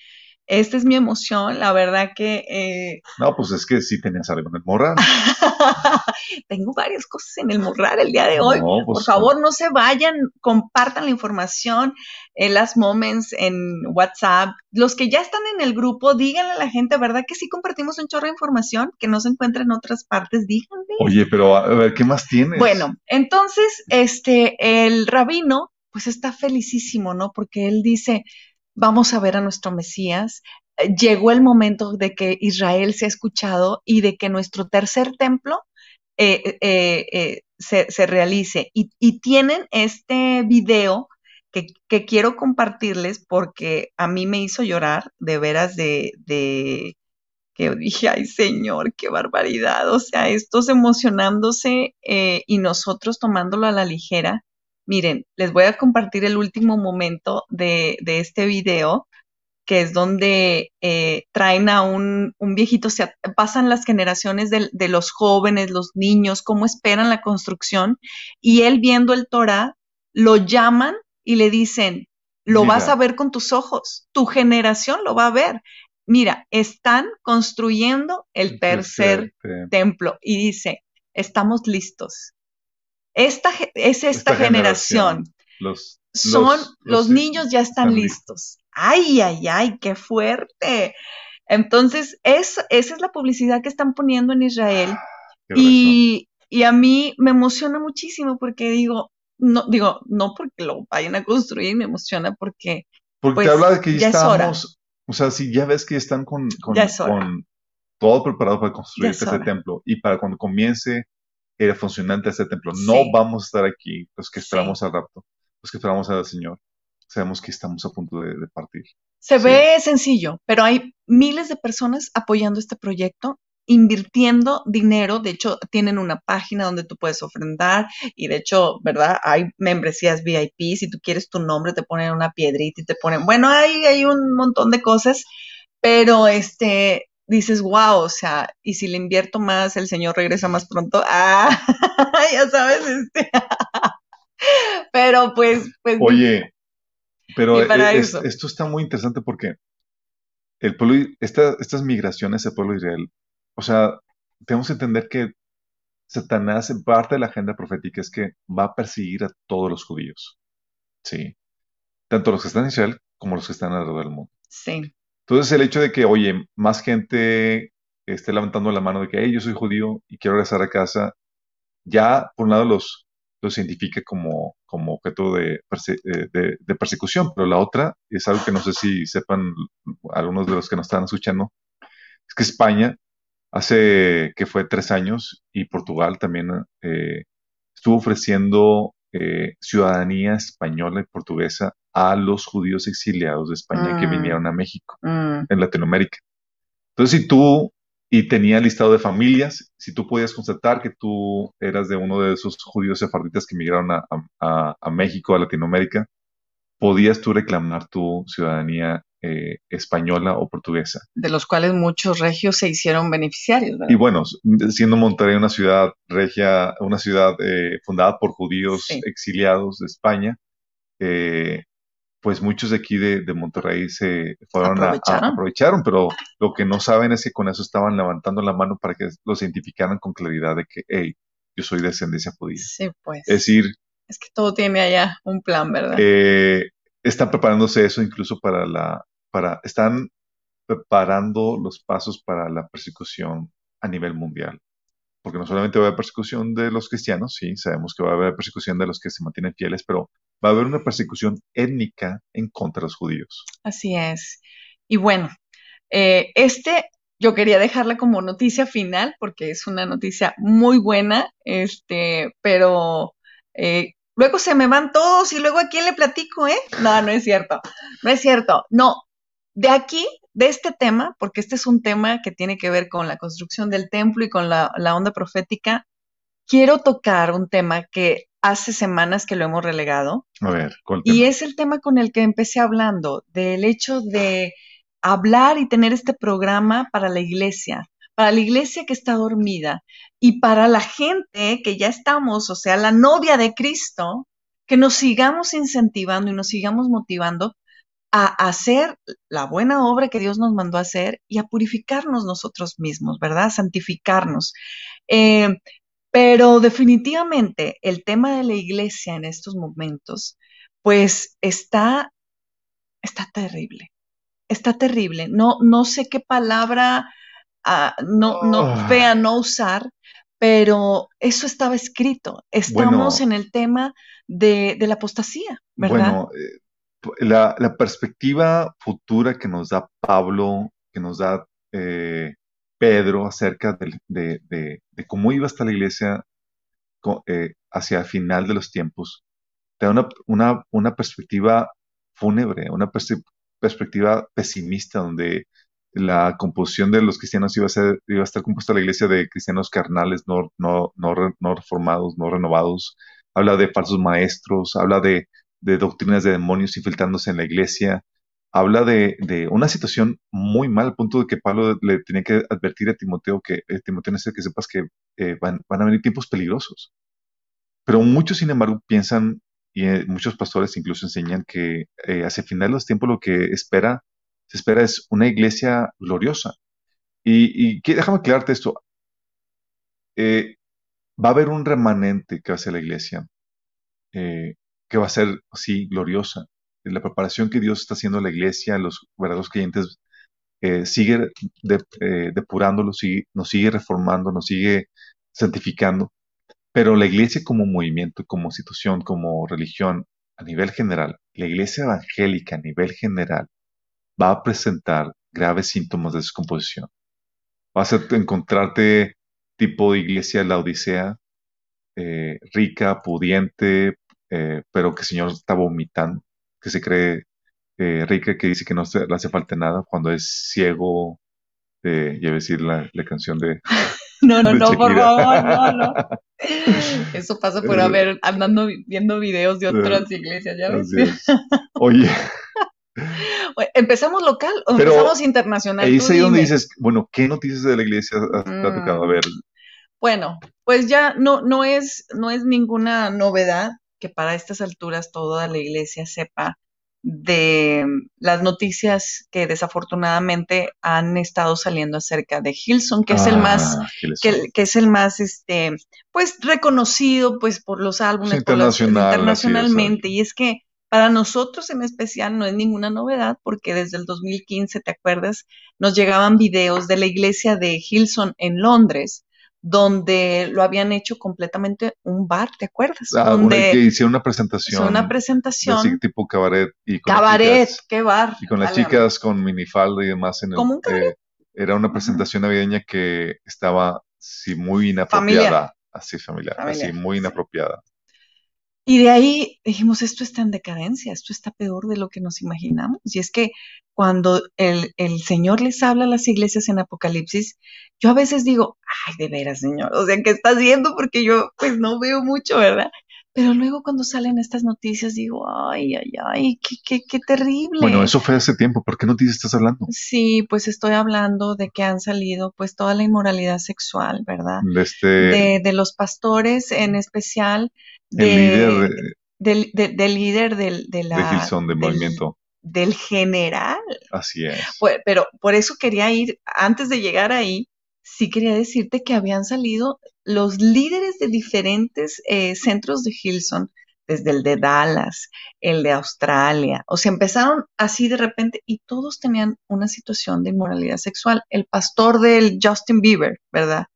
Speaker 2: esta es mi emoción, la verdad que... Eh,
Speaker 3: no, pues es que sí tenías algo en el morral.
Speaker 2: Tengo varias cosas en el morral el día de hoy. Por pues, favor, no se vayan, compartan la información, en las moments en WhatsApp. Los que ya están en el grupo, díganle a la gente, ¿verdad? Que sí compartimos un chorro de información que no se encuentra en otras partes, díganle.
Speaker 3: Oye, pero a ver, ¿qué más tienes?
Speaker 2: Bueno, entonces, este, el rabino, pues está felicísimo, ¿no? Porque él dice, vamos a ver a nuestro Mesías. Eh, llegó el momento de que Israel se ha escuchado y de que nuestro tercer templo eh, eh, se, realice. Y, tienen este video que, quiero compartirles porque a mí me hizo llorar de veras de, de que dije, ay Señor, qué barbaridad. O sea, estos emocionándose y nosotros tomándolo a la ligera. Miren, les voy a compartir el último momento de, este video, que es donde eh, traen a un, viejito, se pasan las generaciones de, los jóvenes, los niños, cómo esperan la construcción, y él viendo el Torah, lo llaman y le dicen, lo vas a ver con tus ojos, tu generación lo va a ver. Mira, están construyendo el tercer templo y dice, estamos listos. Esta es esta, generación. Los, Son, los, niños ya están, listos. Ay, ay, ay, qué fuerte. Entonces, es, esa es la publicidad que están poniendo en Israel. Y, y, a mí me emociona muchísimo porque digo, no, digo, no porque lo vayan a construir, me emociona porque.
Speaker 3: Porque pues, habla de que ya, estamos, o sea, si ya ves que están con, con, todo preparado para construir ese templo y para cuando comience era funcionante este templo. No vamos a estar aquí los que esperamos al rapto, los que esperamos al Señor. Sabemos que estamos a punto de, partir.
Speaker 2: Se ve sencillo, pero hay miles de personas apoyando este proyecto invirtiendo dinero. De hecho, tienen una página donde tú puedes ofrendar y de hecho, ¿verdad? Hay membresías VIP. Si tú quieres tu nombre, te ponen una piedrita y te ponen, bueno, hay, hay un montón de cosas, pero este, dices, wow, o sea, y si le invierto más, el señor regresa más pronto. Ah, ya sabes, este. pero pues, pues.
Speaker 3: Oye, pero e, esto está muy interesante porque el pueblo, estas migraciones del pueblo de Israel, o sea, tenemos que entender que Satanás, parte de la agenda profética, es que va a perseguir a todos los judíos. Sí. Tanto los que están en Israel como los que están alrededor del mundo.
Speaker 2: Sí.
Speaker 3: Entonces el hecho de que, oye, más gente esté levantando la mano de que, hey, yo soy judío y quiero regresar a casa, ya por un lado los, los identifica como, como objeto de, eh, de, persecución, pero la otra es algo que no sé si sepan algunos de los que nos están escuchando, es que España hace que fue tres años y Portugal también eh, estuvo ofreciendo eh, ciudadanía española y portuguesa a los judíos exiliados de España que mm. vinieron a México, mm. en Latinoamérica. Entonces, si tú, y tenía listado de familias, si tú podías constatar que tú eras de uno de esos judíos sefarditas que emigraron a, México, a Latinoamérica, podías tú reclamar tu ciudadanía eh, española o portuguesa.
Speaker 2: De los cuales muchos regios se hicieron beneficiarios.
Speaker 3: Y bueno, siendo Monterrey una ciudad regia, una ciudad eh, fundada por judíos exiliados de España, eh, pues muchos de aquí de, Monterrey se fueron ¿Aprovecharon? A, aprovecharon, pero lo que no saben es que con eso estaban levantando la mano para que los identificaran con claridad de que, hey, yo soy descendencia judía.
Speaker 2: Sí, pues.
Speaker 3: Es decir...
Speaker 2: Es que todo tiene allá un plan, ¿verdad?
Speaker 3: Eh, están preparándose eso incluso para la, para, están preparando los pasos para la persecución a nivel mundial. Porque no solamente va a haber persecución de los cristianos, sí, sabemos que va a haber persecución de los que se mantienen fieles, pero va a haber una persecución étnica en contra de los judíos.
Speaker 2: Así es. Y bueno, eh, este yo quería dejarla como noticia final porque es una noticia muy buena, este, pero eh, luego se me van todos y luego a quién le platico, ¿eh? No, no es cierto, no es cierto. No, de aquí, de este tema, porque este es un tema que tiene que ver con la construcción del templo y con la, la onda profética, quiero tocar un tema que hace semanas que lo hemos relegado.
Speaker 3: A ver,
Speaker 2: Y es el tema con el que empecé hablando, del hecho de hablar y tener este programa para la iglesia, para la iglesia que está dormida y para la gente que ya estamos, o sea, la novia de Cristo, que nos sigamos incentivando y nos sigamos motivando a hacer la buena obra que Dios nos mandó a hacer y a purificarnos nosotros mismos, ¿verdad? Santificarnos. Eh, pero definitivamente el tema de la iglesia en estos momentos, pues está, está terrible, está terrible. No, no sé qué palabra ah, no, no, ah. fea no usar, pero eso estaba escrito. Estamos en el tema de, la apostasía, ¿verdad?
Speaker 3: Bueno, eh, la, perspectiva futura que nos da Pablo, que nos da eh, Pedro acerca de, cómo iba hasta la iglesia eh, hacia el final de los tiempos, da una, una, perspectiva fúnebre, una perspectiva pesimista, donde la composición de los cristianos iba a, ser, iba a estar compuesta la iglesia de cristianos carnales, no, reformados, no renovados. Habla de falsos maestros, habla de, doctrinas de demonios infiltrándose en la iglesia. Habla de, una situación muy mal, al punto de que Pablo le tenía que advertir a Timoteo que eh, Timoteo necesita que sepas que eh, van, a venir tiempos peligrosos. Pero muchos, sin embargo, piensan, y eh, muchos pastores incluso enseñan que hacia el final de los tiempos lo que espera se espera es una iglesia gloriosa. Y, y déjame aclararte esto. Eh, va a haber un remanente que va a ser la iglesia, eh, que va a ser, sí, gloriosa. La preparación que Dios está haciendo a la iglesia, los verdaderos creyentes, eh, sigue depurándolo, sigue, nos sigue reformando, nos sigue santificando. Pero la iglesia como movimiento, como institución, como religión, a nivel general, la iglesia evangélica a nivel general, va a presentar graves síntomas de descomposición. Vas a encontrarte tipo de iglesia de la Odisea, eh, rica, pudiente, eh, pero que el Señor está vomitando, que se cree eh, rica, que dice que no le hace falta nada cuando es ciego, ya a decir la, canción de...
Speaker 2: No, no, no, por favor, no, no. Eso pasa por haber andando viendo videos de otras iglesias, ya ves.
Speaker 3: Oye,
Speaker 2: ¿Empezamos local o empezamos internacional?
Speaker 3: Ahí es donde dices, bueno, ¿qué noticias de la iglesia has platicado? A ver. Mm.
Speaker 2: Bueno, pues ya no, no, es, no es ninguna novedad que para estas alturas toda la iglesia sepa de las noticias que desafortunadamente han estado saliendo acerca de Hilson, que es el más, ah, que, es el más, este, pues reconocido, pues por los álbumes, internacionalmente. y es que para nosotros en especial no es ninguna novedad porque desde el 2015, ¿te acuerdas? Nos llegaban videos de la iglesia de Hilson en Londres donde lo habían hecho completamente un bar, ¿te acuerdas?
Speaker 3: Ah, donde que hicieron una presentación.
Speaker 2: Una presentación.
Speaker 3: Así tipo cabaret.
Speaker 2: Y con cabaret, qué bar.
Speaker 3: Y con las chicas con minifalda y demás. En el, ¿Cómo un cabaret? Eh, era una presentación navideña que estaba, sí, muy inapropiada. Así familiar, así muy inapropiada.
Speaker 2: Y de ahí dijimos, esto está en decadencia, esto está peor de lo que nos imaginamos. Y es que cuando el, Señor les habla a las iglesias en Apocalipsis, yo a veces digo, ay, de veras, Señor, o sea, ¿qué estás viendo? Porque yo pues no veo mucho, ¿verdad? Pero luego cuando salen estas noticias digo, ay, ay, ay, qué, qué, qué terrible.
Speaker 3: Bueno, eso fue hace tiempo, ¿por qué noticias estás hablando?
Speaker 2: Sí, pues estoy hablando de que han salido pues toda la inmoralidad sexual, ¿verdad?
Speaker 3: De, este...
Speaker 2: de, los pastores en especial. De, líder del, del, líder del, de la,
Speaker 3: del, movimiento.
Speaker 2: Del general.
Speaker 3: Así es.
Speaker 2: Pues, pero por eso quería ir, antes de llegar ahí, sí quería decirte que habían salido los líderes de diferentes eh, centros de Hilson, desde el de Dallas, el de Australia, o sea, empezaron así de repente y todos tenían una situación de inmoralidad sexual. El pastor del Justin Bieber, ¿verdad?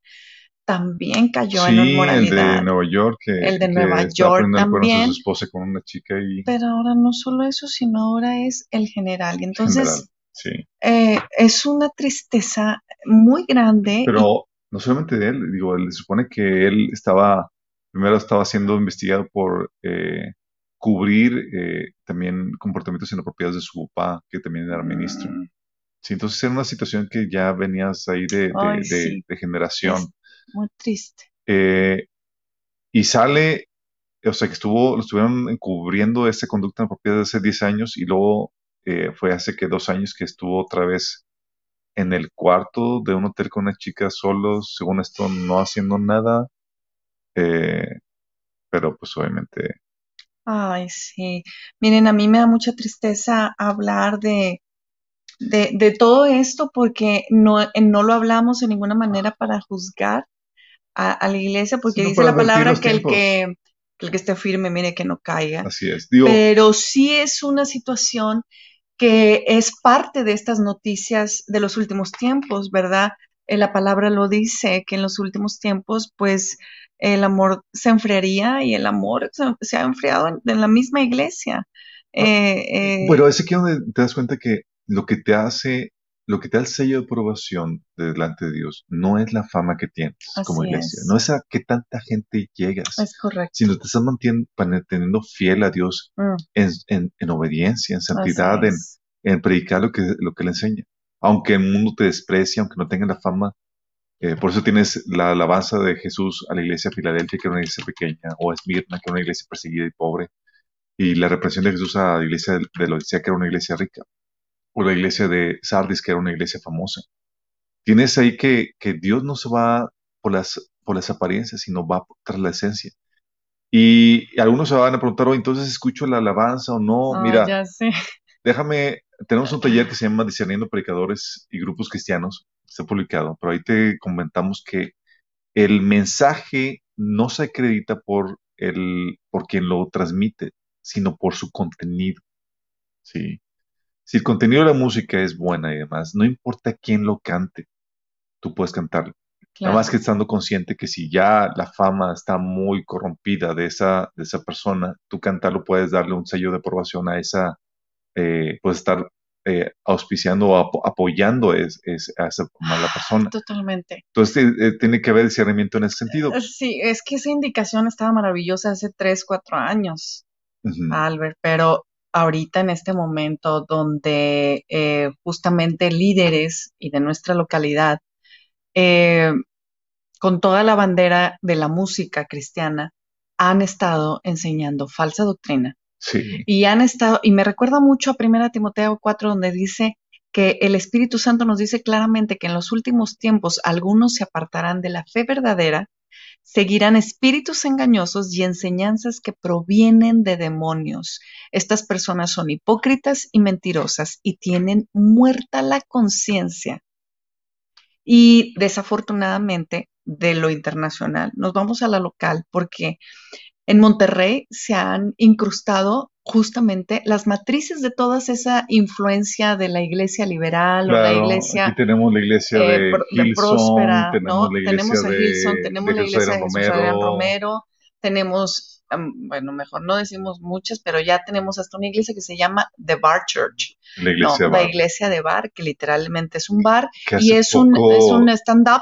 Speaker 2: También cayó en inmoralidad.
Speaker 3: El de Nueva York,
Speaker 2: el de Nueva York también.
Speaker 3: su esposa con una chica y...
Speaker 2: Pero ahora no solo eso, sino ahora es el general. Y entonces, Sí. Eh, es una tristeza muy grande.
Speaker 3: Pero no solamente de él, digo, él, se supone que él estaba, primero estaba siendo investigado por eh, cubrir eh, también comportamientos inapropiados de su papá, que también era ministro. Mm. Sí, entonces era una situación que ya venías ahí de, generación.
Speaker 2: muy triste.
Speaker 3: y sale, o sea, que estuvo, lo estuvieron encubriendo esa conducta inapropiada desde hace 10 años y luego eh, fue hace que dos años que estuvo otra vez en el cuarto de un hotel con una chica solos, según esto no haciendo nada, eh, pero pues obviamente
Speaker 2: Ay, sí. Miren, a mí me da mucha tristeza hablar de, de, todo esto porque no, no lo hablamos de ninguna manera para juzgar a, la iglesia, porque dice la palabra que el que, el que esté firme, mire que no caiga.
Speaker 3: Así es.
Speaker 2: Pero sí es una situación que es parte de estas noticias de los últimos tiempos, ¿verdad? Eh, la palabra lo dice, que en los últimos tiempos, pues el amor se enfriaría y el amor se, ha enfriado en, la misma iglesia.
Speaker 3: Ah, eh, eh, bueno, ese que donde te das cuenta que lo que te hace, lo que te da el sello de aprobación delante de Dios, no es la fama que tienes como iglesia, no es a que tanta gente llegas,
Speaker 2: es correcto.
Speaker 3: sino te estás manteniendo fiel a Dios mm. en, obediencia, en santidad, en, predicar lo que, lo que le enseña. Aunque el mundo te desprecie, aunque no tenga la fama, eh, por eso tienes la alabanza de Jesús a la iglesia de Filadelfia, que era una iglesia pequeña, o a Esmirna, que era una iglesia perseguida y pobre, y la represión de Jesús a la iglesia de, de Odisea, que era una iglesia rica o la iglesia de Sardis, que era una iglesia famosa. Tienes ahí que, que Dios no se va por las, por las apariencias, sino va tras la esencia. Y algunos se van a preguntar, oh, entonces escucho la alabanza o no. Mira, déjame, tenemos un taller que se llama Discerniendo Predicadores y Grupos Cristianos, está publicado, pero ahí te comentamos que el mensaje no se acredita por, el, por quien lo transmite, sino por su contenido. ¿sí? Si el contenido de la música es buena y demás, no importa quién lo cante, tú puedes cantarlo. Nada más que estando consciente que si ya la fama está muy corrompida de esa, de esa persona, tú cantarlo puedes darle un sello de aprobación a esa, eh, puedes estar eh, auspiciando o apoyando es, a esa mala persona.
Speaker 2: Totalmente.
Speaker 3: Entonces eh, tiene que haber discernimiento en ese sentido.
Speaker 2: Sí, es que esa indicación estaba maravillosa hace tres, cuatro años, Albert, pero ahorita en este momento donde eh, justamente líderes y de nuestra localidad, eh, con toda la bandera de la música cristiana, han estado enseñando falsa doctrina.
Speaker 3: Sí.
Speaker 2: Y han estado, y me recuerda mucho a 1 Timoteo 4, donde dice que el Espíritu Santo nos dice claramente que en los últimos tiempos algunos se apartarán de la fe verdadera Seguirán espíritus engañosos y enseñanzas que provienen de demonios. Estas personas son hipócritas y mentirosas y tienen muerta la conciencia. Y desafortunadamente, de lo internacional, nos vamos a la local porque en Monterrey se han incrustado justamente las matrices de toda esa influencia de la iglesia liberal o la iglesia.
Speaker 3: Aquí tenemos la iglesia eh, de,
Speaker 2: próspera, tenemos ¿no? tenemos a Hilson, tenemos la iglesia de Jesús Romero. Romero, tenemos, bueno, mejor no decimos muchas, pero ya tenemos hasta una iglesia que se llama The Bar Church.
Speaker 3: La iglesia,
Speaker 2: no, La iglesia de bar, que literalmente es un bar y es un, es un stand-up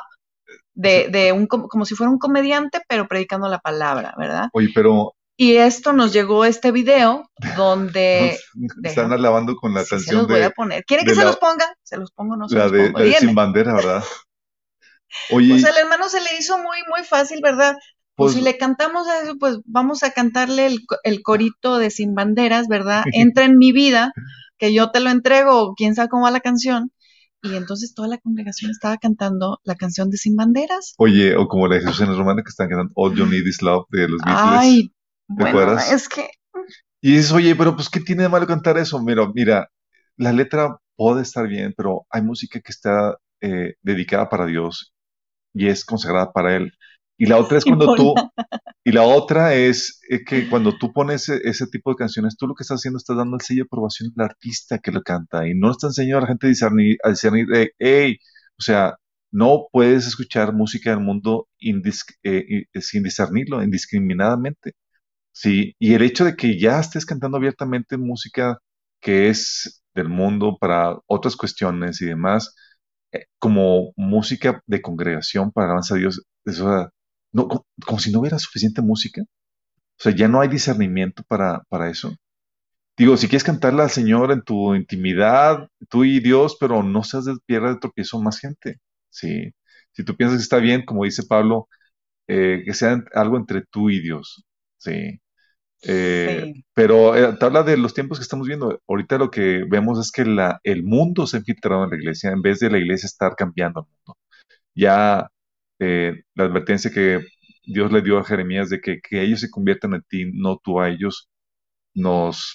Speaker 2: de, de un, como si fuera un comediante, pero predicando la palabra, ¿verdad?
Speaker 3: Oye, pero
Speaker 2: y esto nos llegó este video donde
Speaker 3: están alabando con la canción se los
Speaker 2: voy a poner. ¿Quieren que se los ponga? Se los pongo, no se
Speaker 3: la
Speaker 2: los pongo.
Speaker 3: La de sin bandera, ¿verdad?
Speaker 2: Oye, pues al hermano se le hizo muy muy fácil, ¿verdad? Pues, si le cantamos a eso, pues vamos a cantarle el, el corito de Sin Banderas, ¿verdad? Entra en mi vida, que yo te lo entrego, quién sabe cómo va la canción. Y entonces toda la congregación estaba cantando la canción de Sin Banderas.
Speaker 3: Oye, o como la de Jesús en el Romano que están cantando All You Need Is Love de los Beatles.
Speaker 2: Ay, bueno, Es que.
Speaker 3: Y dices, oye, pero pues, ¿qué tiene de malo cantar eso? Mira, mira, la letra puede estar bien, pero hay música que está eh, dedicada para Dios y es consagrada para Él. Y la otra es cuando tú, y la otra es, que cuando tú pones e, ese, tipo de canciones, tú lo que estás haciendo estás dando el sello de aprobación al artista que lo canta y no está enseñando a la gente a discernir, a discernir de, hey, o sea, no puedes escuchar música del mundo eh, sin discernirlo, indiscriminadamente. Sí, y el hecho de que ya estés cantando abiertamente música que es del mundo para otras cuestiones y demás, eh, como música de congregación para alabanza a Dios, eso, no, como, si no hubiera suficiente música. O sea, ya no hay discernimiento para, para eso. Digo, si quieres cantarle al Señor en tu intimidad, tú y Dios, pero no seas de piedra de tropiezo más gente. Sí. Si tú piensas que está bien, como dice Pablo, eh, que sea algo entre tú y Dios. Sí. Eh, pero eh, te habla de los tiempos que estamos viendo. Ahorita lo que vemos es que la, el mundo se ha infiltrado en la iglesia en vez de la iglesia estar cambiando el mundo. Ya eh, la advertencia que Dios le dio a Jeremías de que, ellos se conviertan en ti, no tú a ellos, nos,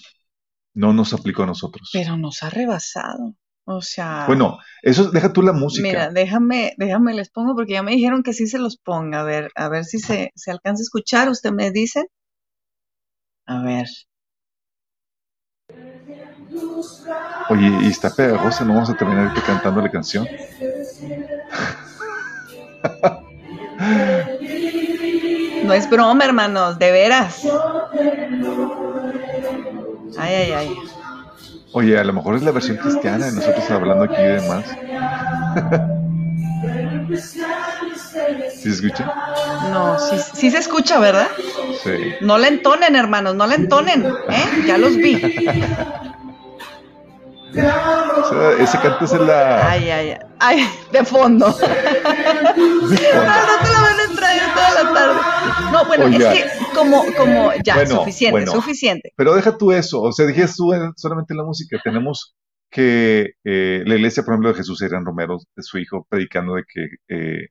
Speaker 3: no nos aplicó a nosotros.
Speaker 2: Pero nos ha rebasado. O sea.
Speaker 3: Bueno, eso deja tú la música.
Speaker 2: Mira, déjame, déjame les pongo porque ya me dijeron que sí se los ponga. A ver, a ver si se, se alcanza a escuchar. Usted me dice. A ver.
Speaker 3: Oye, y está pegajosa, no vamos a terminar cantando la canción.
Speaker 2: No es broma, hermanos, de veras. Ay, ay, ay.
Speaker 3: Oye, a lo mejor es la versión cristiana y nosotros hablando aquí de más. ¿Sí se escucha?
Speaker 2: No, sí, sí, se escucha, ¿verdad?
Speaker 3: Sí.
Speaker 2: No le entonen, hermanos, no le entonen, ¿eh? Ya los vi.
Speaker 3: Ese canto es la.
Speaker 2: Ay, ay, ay. de fondo. de fondo. No, te la van a traer toda la tarde. No, bueno, es que como, como, ya, suficiente, suficiente.
Speaker 3: Pero deja tú eso. O sea, dijiste tú solamente la música. Tenemos que eh, la iglesia, por ejemplo, de Jesús Adrián Romero, de su hijo, predicando de que eh,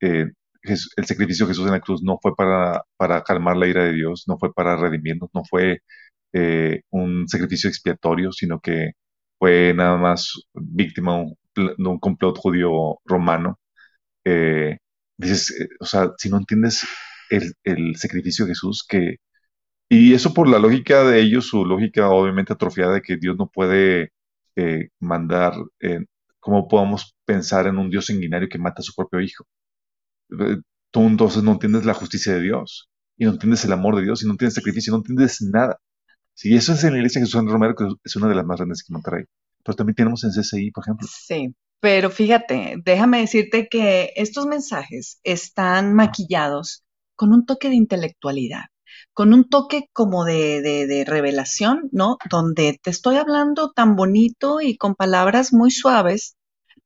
Speaker 3: eh, el sacrificio de Jesús en la cruz no fue para, para calmar la ira de Dios, no fue para redimirnos, no fue un sacrificio expiatorio, sino que fue nada más víctima de un complot judío romano. Eh, dices, eh, o sea, si no entiendes el, sacrificio de Jesús, que, y eso por la lógica de ellos, su lógica obviamente atrofiada de que Dios no puede eh, mandar, ¿cómo podemos pensar en un Dios sanguinario que mata a su propio hijo? Tú entonces no entiendes la justicia de Dios, y no entiendes el amor de Dios, y no entiendes sacrificio, no entiendes nada. Sí, eso es en la iglesia Jesús Romero, que es una de las más grandes que Monterrey. Pero también tenemos en CCI, por ejemplo.
Speaker 2: Sí, pero fíjate, déjame decirte que estos mensajes están maquillados con un toque de intelectualidad, con un toque como de, de, revelación, ¿no? Donde te estoy hablando tan bonito y con palabras muy suaves,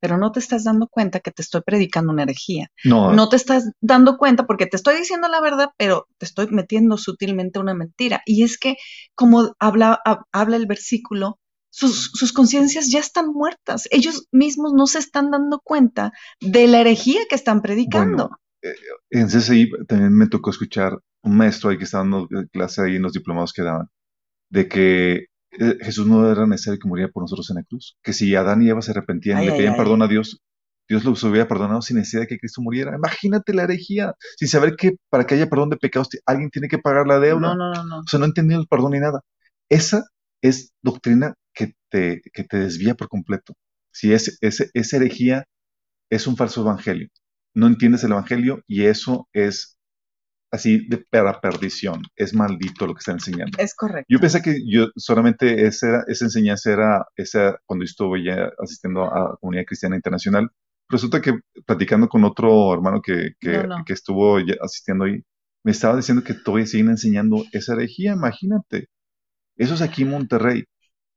Speaker 2: pero no te estás dando cuenta que te estoy predicando una herejía. No. No te estás dando cuenta porque te estoy diciendo la verdad, pero te estoy metiendo sutilmente una mentira. Y es que, como habla, habla el versículo, sus, sus conciencias ya están muertas. Ellos mismos no se están dando cuenta de la herejía que están predicando.
Speaker 3: Eh, en CCI también me tocó escuchar un maestro ahí que estaba dando clase ahí en los diplomados que daban, de que eh, Jesús no era necesario que muriera por nosotros en la cruz, que si Adán y Eva se arrepentían y le pedían perdón a Dios, Dios los hubiera perdonado sin necesidad de que Cristo muriera. Imagínate la herejía, sin saber que para que haya perdón de pecados alguien tiene que pagar la deuda.
Speaker 2: No, no, no, no.
Speaker 3: O sea, no entendía el perdón ni nada. Esa es doctrina que te, que te desvía por completo. Si es, esa herejía es un falso evangelio. No entiendes el evangelio y eso es así de para perdición. Es maldito lo que está enseñando.
Speaker 2: Es correcto.
Speaker 3: Yo pensé que yo solamente esa, esa enseñanza era esa cuando estuve ya asistiendo a comunidad cristiana internacional. Resulta que platicando con otro hermano que, que, que estuvo asistiendo ahí, me estaba diciendo que todavía siguen enseñando esa herejía, imagínate. Eso es aquí en Monterrey.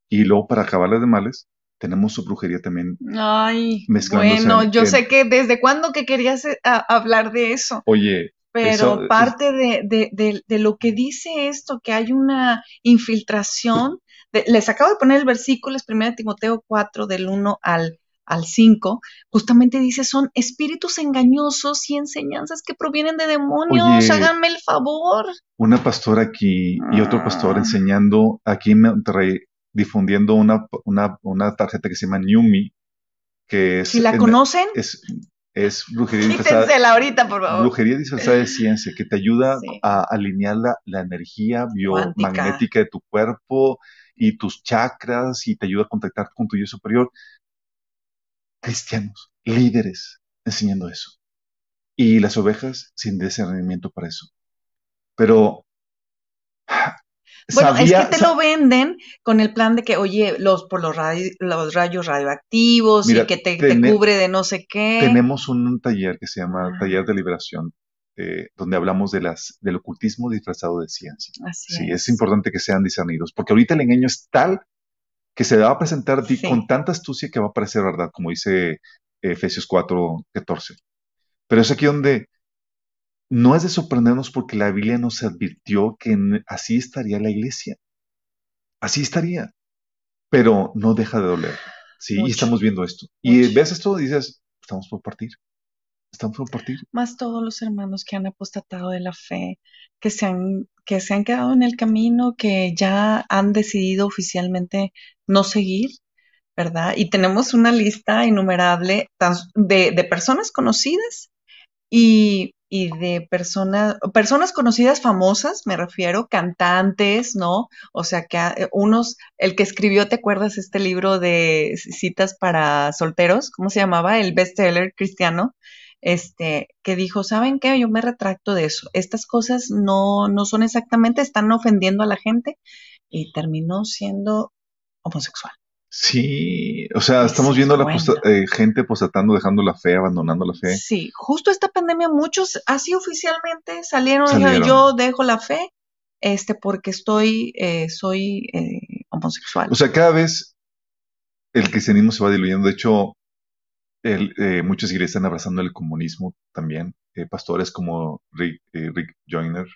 Speaker 3: Y luego, para acabarle de males, tenemos su brujería también.
Speaker 2: Ay, bueno, yo sé que desde cuándo que querías eh, hablar de eso.
Speaker 3: Oye.
Speaker 2: Pero parte de, lo que dice esto, que hay una infiltración, les acabo de poner el versículo, es 1 Timoteo 4, del 1 al, al 5, justamente dice, son espíritus engañosos y enseñanzas que provienen de demonios, háganme el favor.
Speaker 3: Una pastora aquí y otro pastor ah. enseñando aquí en Monterrey difundiendo una, una, una tarjeta que se llama Newme, que es...
Speaker 2: ¿Si la conocen?
Speaker 3: Es, es brujería
Speaker 2: disfrazada. ahorita, por favor.
Speaker 3: Brujería disfrazada de ciencia, que te ayuda a alinear la, la energía biomagnética de tu cuerpo y tus chakras y te ayuda a contactar con tu yo superior. Cristianos, líderes, enseñando eso. Y las ovejas sin discernimiento para eso. Pero
Speaker 2: bueno, es que te lo venden con el plan de que, oye, los por los, los rayos radioactivos y que te, cubre de no sé qué.
Speaker 3: Tenemos un taller que se llama Taller de Liberación, eh, donde hablamos de las, del ocultismo disfrazado de ciencia. Así sí, es. importante que sean discernidos, porque ahorita el engaño es tal que se va a presentar con tanta astucia que va a parecer verdad, como dice Efesios 4, 14. Pero es aquí donde no es de sorprendernos porque la Biblia nos advirtió que así estaría la iglesia. Así estaría. Pero no deja de doler. Sí, y estamos viendo esto. Y ves esto y dices, estamos por partir. están por partir.
Speaker 2: Más todos los hermanos que han apostatado de la fe, que se han, que se han quedado en el camino, que ya han decidido oficialmente no seguir, ¿verdad? Y tenemos una lista innumerable de, de personas conocidas y, y de personas, personas conocidas famosas, me refiero, cantantes, ¿no? O sea, que eh, unos, el que escribió, ¿te acuerdas este libro de citas para solteros? ¿Cómo se llamaba? El bestseller cristiano. Este, que dijo, ¿saben qué? Yo me retracto de eso. Estas cosas no, no son exactamente, están ofendiendo a la gente y terminó siendo homosexual.
Speaker 3: Sí, o sea, estamos viendo la eh, gente postatando, dejando la fe, abandonando la fe.
Speaker 2: Sí, justo esta pandemia muchos así oficialmente salieron, y yo dejo la fe este porque estoy eh, soy eh, homosexual.
Speaker 3: O sea, cada vez el cristianismo se va diluyendo. De hecho, el, muchos iglesias están abrazando el comunismo también. pastores como Rick, Rick Joyner,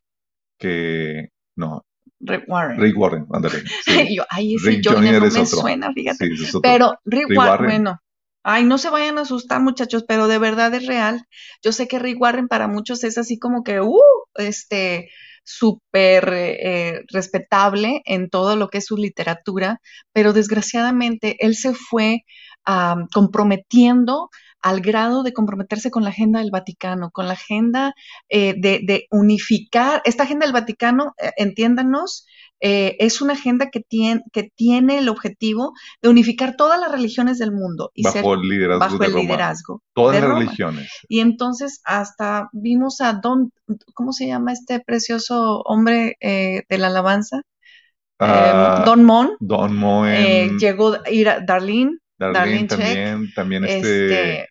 Speaker 3: que no,
Speaker 2: Rick Warren.
Speaker 3: Rick Warren, ándale.
Speaker 2: ay, ese Rick Joyner no me suena, fíjate. pero Rick, Warren, bueno, ay, no se vayan a asustar, muchachos, pero de verdad es real. Yo sé que Rick Warren para muchos es así como que, uh, este, súper eh, respetable en todo lo que es su literatura, pero desgraciadamente él se fue comprometiendo al grado de comprometerse con la agenda del Vaticano, con la agenda eh, de, unificar. Esta agenda del Vaticano, eh, entiéndanos, eh, es una agenda que tiene, que tiene el objetivo de unificar todas las religiones del mundo.
Speaker 3: Y bajo el liderazgo.
Speaker 2: Bajo el liderazgo.
Speaker 3: Todas las religiones.
Speaker 2: Y entonces hasta vimos a Don, ¿cómo se llama este precioso hombre de la alabanza?
Speaker 3: Ah,
Speaker 2: Don Mon.
Speaker 3: Don Mon.
Speaker 2: llegó a ir a Darlene
Speaker 3: Darlene, también, también este, este,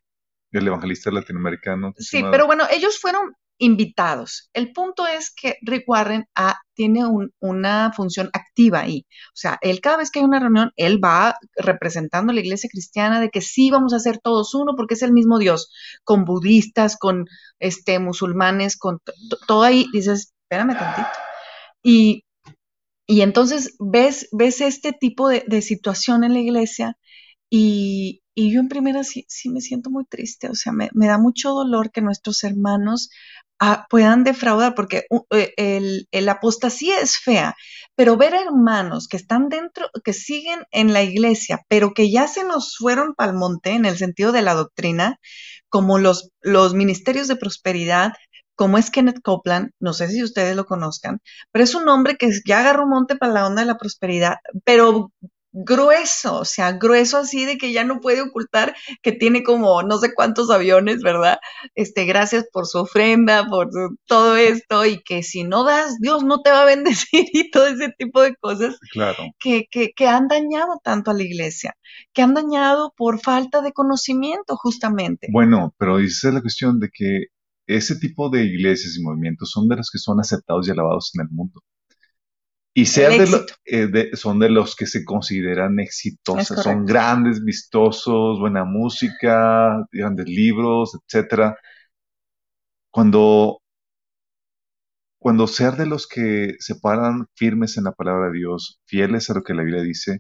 Speaker 3: el evangelista latinoamericano.
Speaker 2: Sí, pero bueno, ellos fueron invitados. El punto es que Rick Warren ah, tiene una función activa ahí. O sea, él cada vez que hay una reunión, él va representando a la iglesia cristiana de que sí vamos a ser todos uno porque es el mismo Dios, con budistas, con este, musulmanes, con todo ahí. Dices, espérame tantito. Y, y entonces ves, ves este tipo de, de situación en la iglesia y, yo en primera sí, sí, me siento muy triste, o sea, me, da mucho dolor que nuestros hermanos ah, puedan defraudar, porque eh, el, apostasía es fea, pero ver hermanos que están dentro, que siguen en la iglesia, pero que ya se nos fueron pa'l monte en el sentido de la doctrina, como los, los ministerios de prosperidad, como es Kenneth Copeland, no sé si ustedes lo conozcan, pero es un hombre que ya agarró monte para la onda de la prosperidad, pero grueso, o sea, grueso así de que ya no puede ocultar que tiene como no sé cuántos aviones, ¿verdad? Este, gracias por su ofrenda, por todo esto y que si no das, Dios no te va a bendecir y todo ese tipo de cosas
Speaker 3: claro.
Speaker 2: que, que, que han dañado tanto a la iglesia, que han dañado por falta de conocimiento justamente.
Speaker 3: Bueno, pero esa es la cuestión de que ese tipo de iglesias y movimientos son de los que son aceptados y alabados en el mundo. Y sean eh, de, son de los que se consideran exitosos, son grandes, vistosos, buena música, grandes libros, etcétera. Cuando, cuando ser de los que se paran firmes en la palabra de Dios, fieles a lo que la Biblia dice,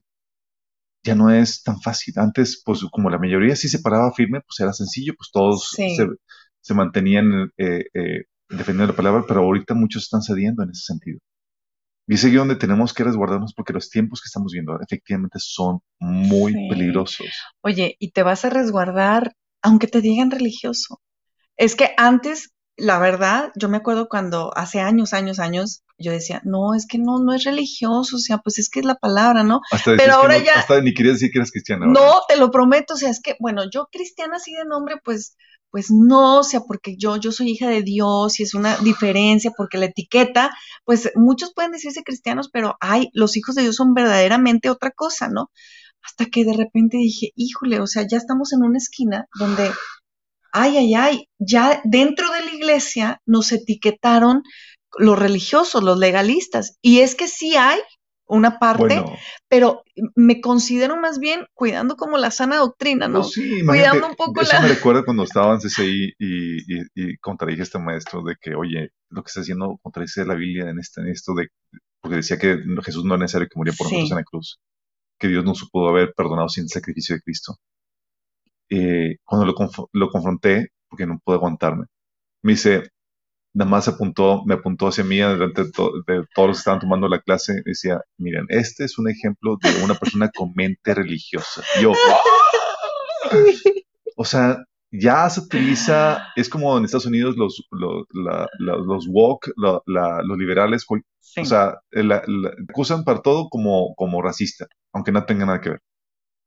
Speaker 3: ya no es tan fácil. Antes, pues como la mayoría sí se paraba firme, pues era sencillo, pues todos se, mantenían eh, eh, defendiendo la palabra, pero ahorita muchos están cediendo en ese sentido. Y es aquí donde tenemos que resguardarnos porque los tiempos que estamos viendo efectivamente son muy peligrosos.
Speaker 2: Oye, y te vas a resguardar aunque te digan religioso. Es que antes, la verdad, yo me acuerdo cuando hace años, años, años, yo decía, no, es que no, no es religioso, o sea, pues es que es la palabra, ¿no?
Speaker 3: Pero ahora ya. Hasta ni querías decir que eres cristiana.
Speaker 2: No, te lo prometo, o sea, es que, bueno, yo cristiana así de nombre, pues pues no, o sea, porque yo, yo soy hija de Dios y es una diferencia, porque la etiqueta, pues muchos pueden decirse cristianos, pero ay, los hijos de Dios son verdaderamente otra cosa, ¿no? Hasta que de repente dije, híjole, o sea, ya estamos en una esquina donde, ay, ay, ay, ya dentro de la iglesia nos etiquetaron los religiosos, los legalistas, y es que sí hay una parte, pero me considero más bien cuidando como la sana doctrina, ¿no?
Speaker 3: Pues sí,
Speaker 2: cuidando un poco
Speaker 3: eso la... me recuerda cuando estaba en CCI y, y, y, contradije a este maestro de que, oye, lo que está haciendo contradice la Biblia en, este, en esto de, porque decía que Jesús no es necesario que muriera por nosotros en la cruz, que Dios no supo haber perdonado sin el sacrificio de Cristo. Eh, cuando lo, lo confronté, porque no puedo aguantarme. Me dice, nada más apuntó, me apuntó hacia mí delante de, todos los que estaban tomando la clase. Decía, miren, este es un ejemplo de una persona con mente religiosa. Yo, o sea, ya se utiliza, es como en Estados Unidos los, los, los woke, los liberales, o sea, la, acusan para todo como, como racista, aunque no tenga nada que ver.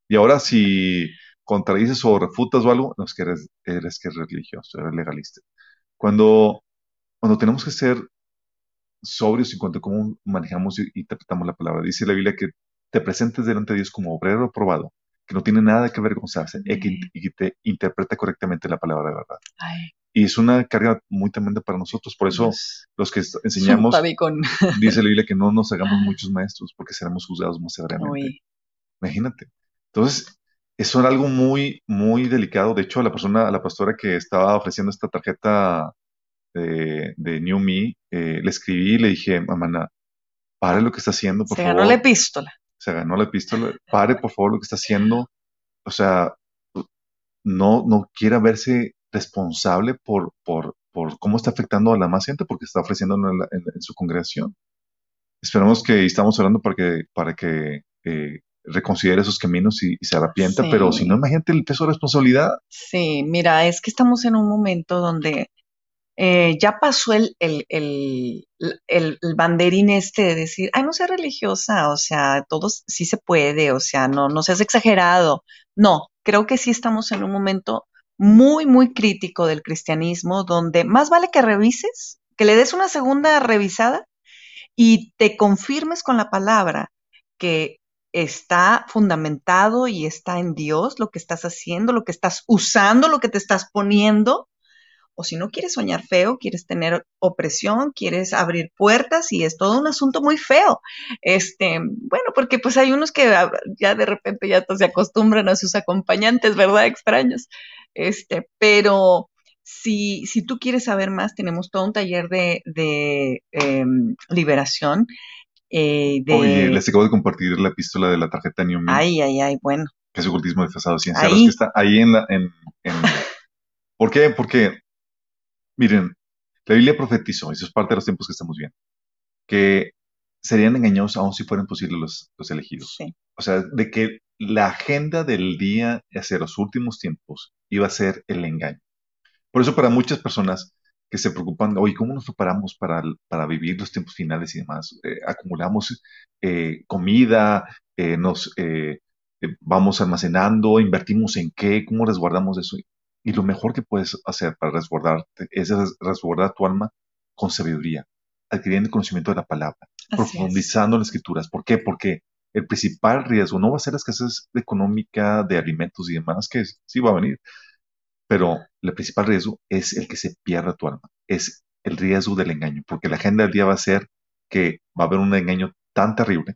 Speaker 3: Y ahora si contradices o refutas o algo, no es que eres, eres que eres religioso, eres legalista. Cuando cuando tenemos que ser sobrios en cuanto a cómo manejamos y interpretamos la palabra. Dice la Biblia que te presentes delante de Dios como obrero aprobado, que no tiene nada que avergonzarse y que, te interpreta correctamente la palabra de verdad. Y es una carga muy tremenda para nosotros. Por eso los que enseñamos, dice la Biblia que no nos hagamos muchos maestros porque seremos juzgados más severamente. Imagínate. Entonces, eso era algo muy, muy delicado. De hecho, a la persona, a la pastora que estaba ofreciendo esta tarjeta de, de New Me, eh, le escribí y le dije, mamá, pare lo que está haciendo, por favor.
Speaker 2: Se ganó la epístola.
Speaker 3: Se ganó la epístola. Pare, por favor, lo que está haciendo. O sea, no, no quiera verse responsable por, por, por cómo está afectando a la más gente porque está ofreciendo en, su congregación. Esperamos que estamos hablando para que, para que eh, reconsidere esos caminos y, se arrepienta, pero si no, imagínate el peso de responsabilidad.
Speaker 2: Sí, mira, es que estamos en un momento donde eh, ya pasó el, el, el, banderín este de decir, ay, no sea religiosa, o sea, todos sí se puede, o sea, no, no seas exagerado. No, creo que sí estamos en un momento muy, muy crítico del cristianismo, donde más vale que revises, que le des una segunda revisada y te confirmes con la palabra que está fundamentado y está en Dios lo que estás haciendo, lo que estás usando, lo que te estás poniendo o si no quieres soñar feo, quieres tener opresión, quieres abrir puertas y es todo un asunto muy feo. Este, bueno, porque pues hay unos que ah, ya de repente ya se acostumbran a sus acompañantes, ¿verdad? Extraños. Este, pero si, si tú quieres saber más, tenemos todo un taller de, de em, liberación.
Speaker 3: Eh, Oye, les acabo de compartir la epístola de la tarjeta New
Speaker 2: Ay, ay, ay, bueno.
Speaker 3: Que es ocultismo disfrazado de ciencia. Ahí. Que está ahí en la... En, en... ¿Por qué? Porque Miren, la Biblia profetizó, eso es parte de los tiempos que estamos viendo, que serían engañosos aún si fueran posibles los, elegidos. O sea, de que la agenda del día hacia los últimos tiempos iba a ser el engaño. Por eso para muchas personas que se preocupan, oye, ¿cómo nos preparamos para, para vivir los tiempos finales y demás? Eh, acumulamos eh, comida, eh, nos vamos almacenando, invertimos en qué, cómo resguardamos eso. Y lo mejor que puedes hacer para resguardarte es resguardar tu alma con sabiduría, adquiriendo conocimiento de la palabra, profundizando en las escrituras. ¿Por qué? Porque el principal riesgo no va a ser la escasez económica de alimentos y demás, que sí va a venir, pero el principal riesgo es el que se pierda tu alma, es el riesgo del engaño, porque la agenda del día va a ser que va a haber un engaño tan terrible.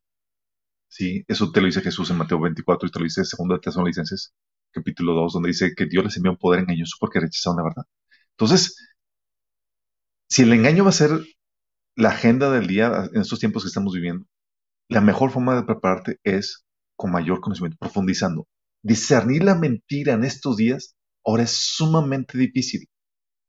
Speaker 3: Sí, eso te lo dice Jesús en Mateo 24 y te lo dice en 2 Tesalonicenses, capítulo 2, donde dice que Dios les envió un poder engañoso porque rechazaron la verdad. Entonces, si el engaño va a ser la agenda del día en estos tiempos que estamos viviendo, la mejor forma de prepararte es con mayor conocimiento, profundizando. Discernir la mentira en estos días ahora es sumamente difícil.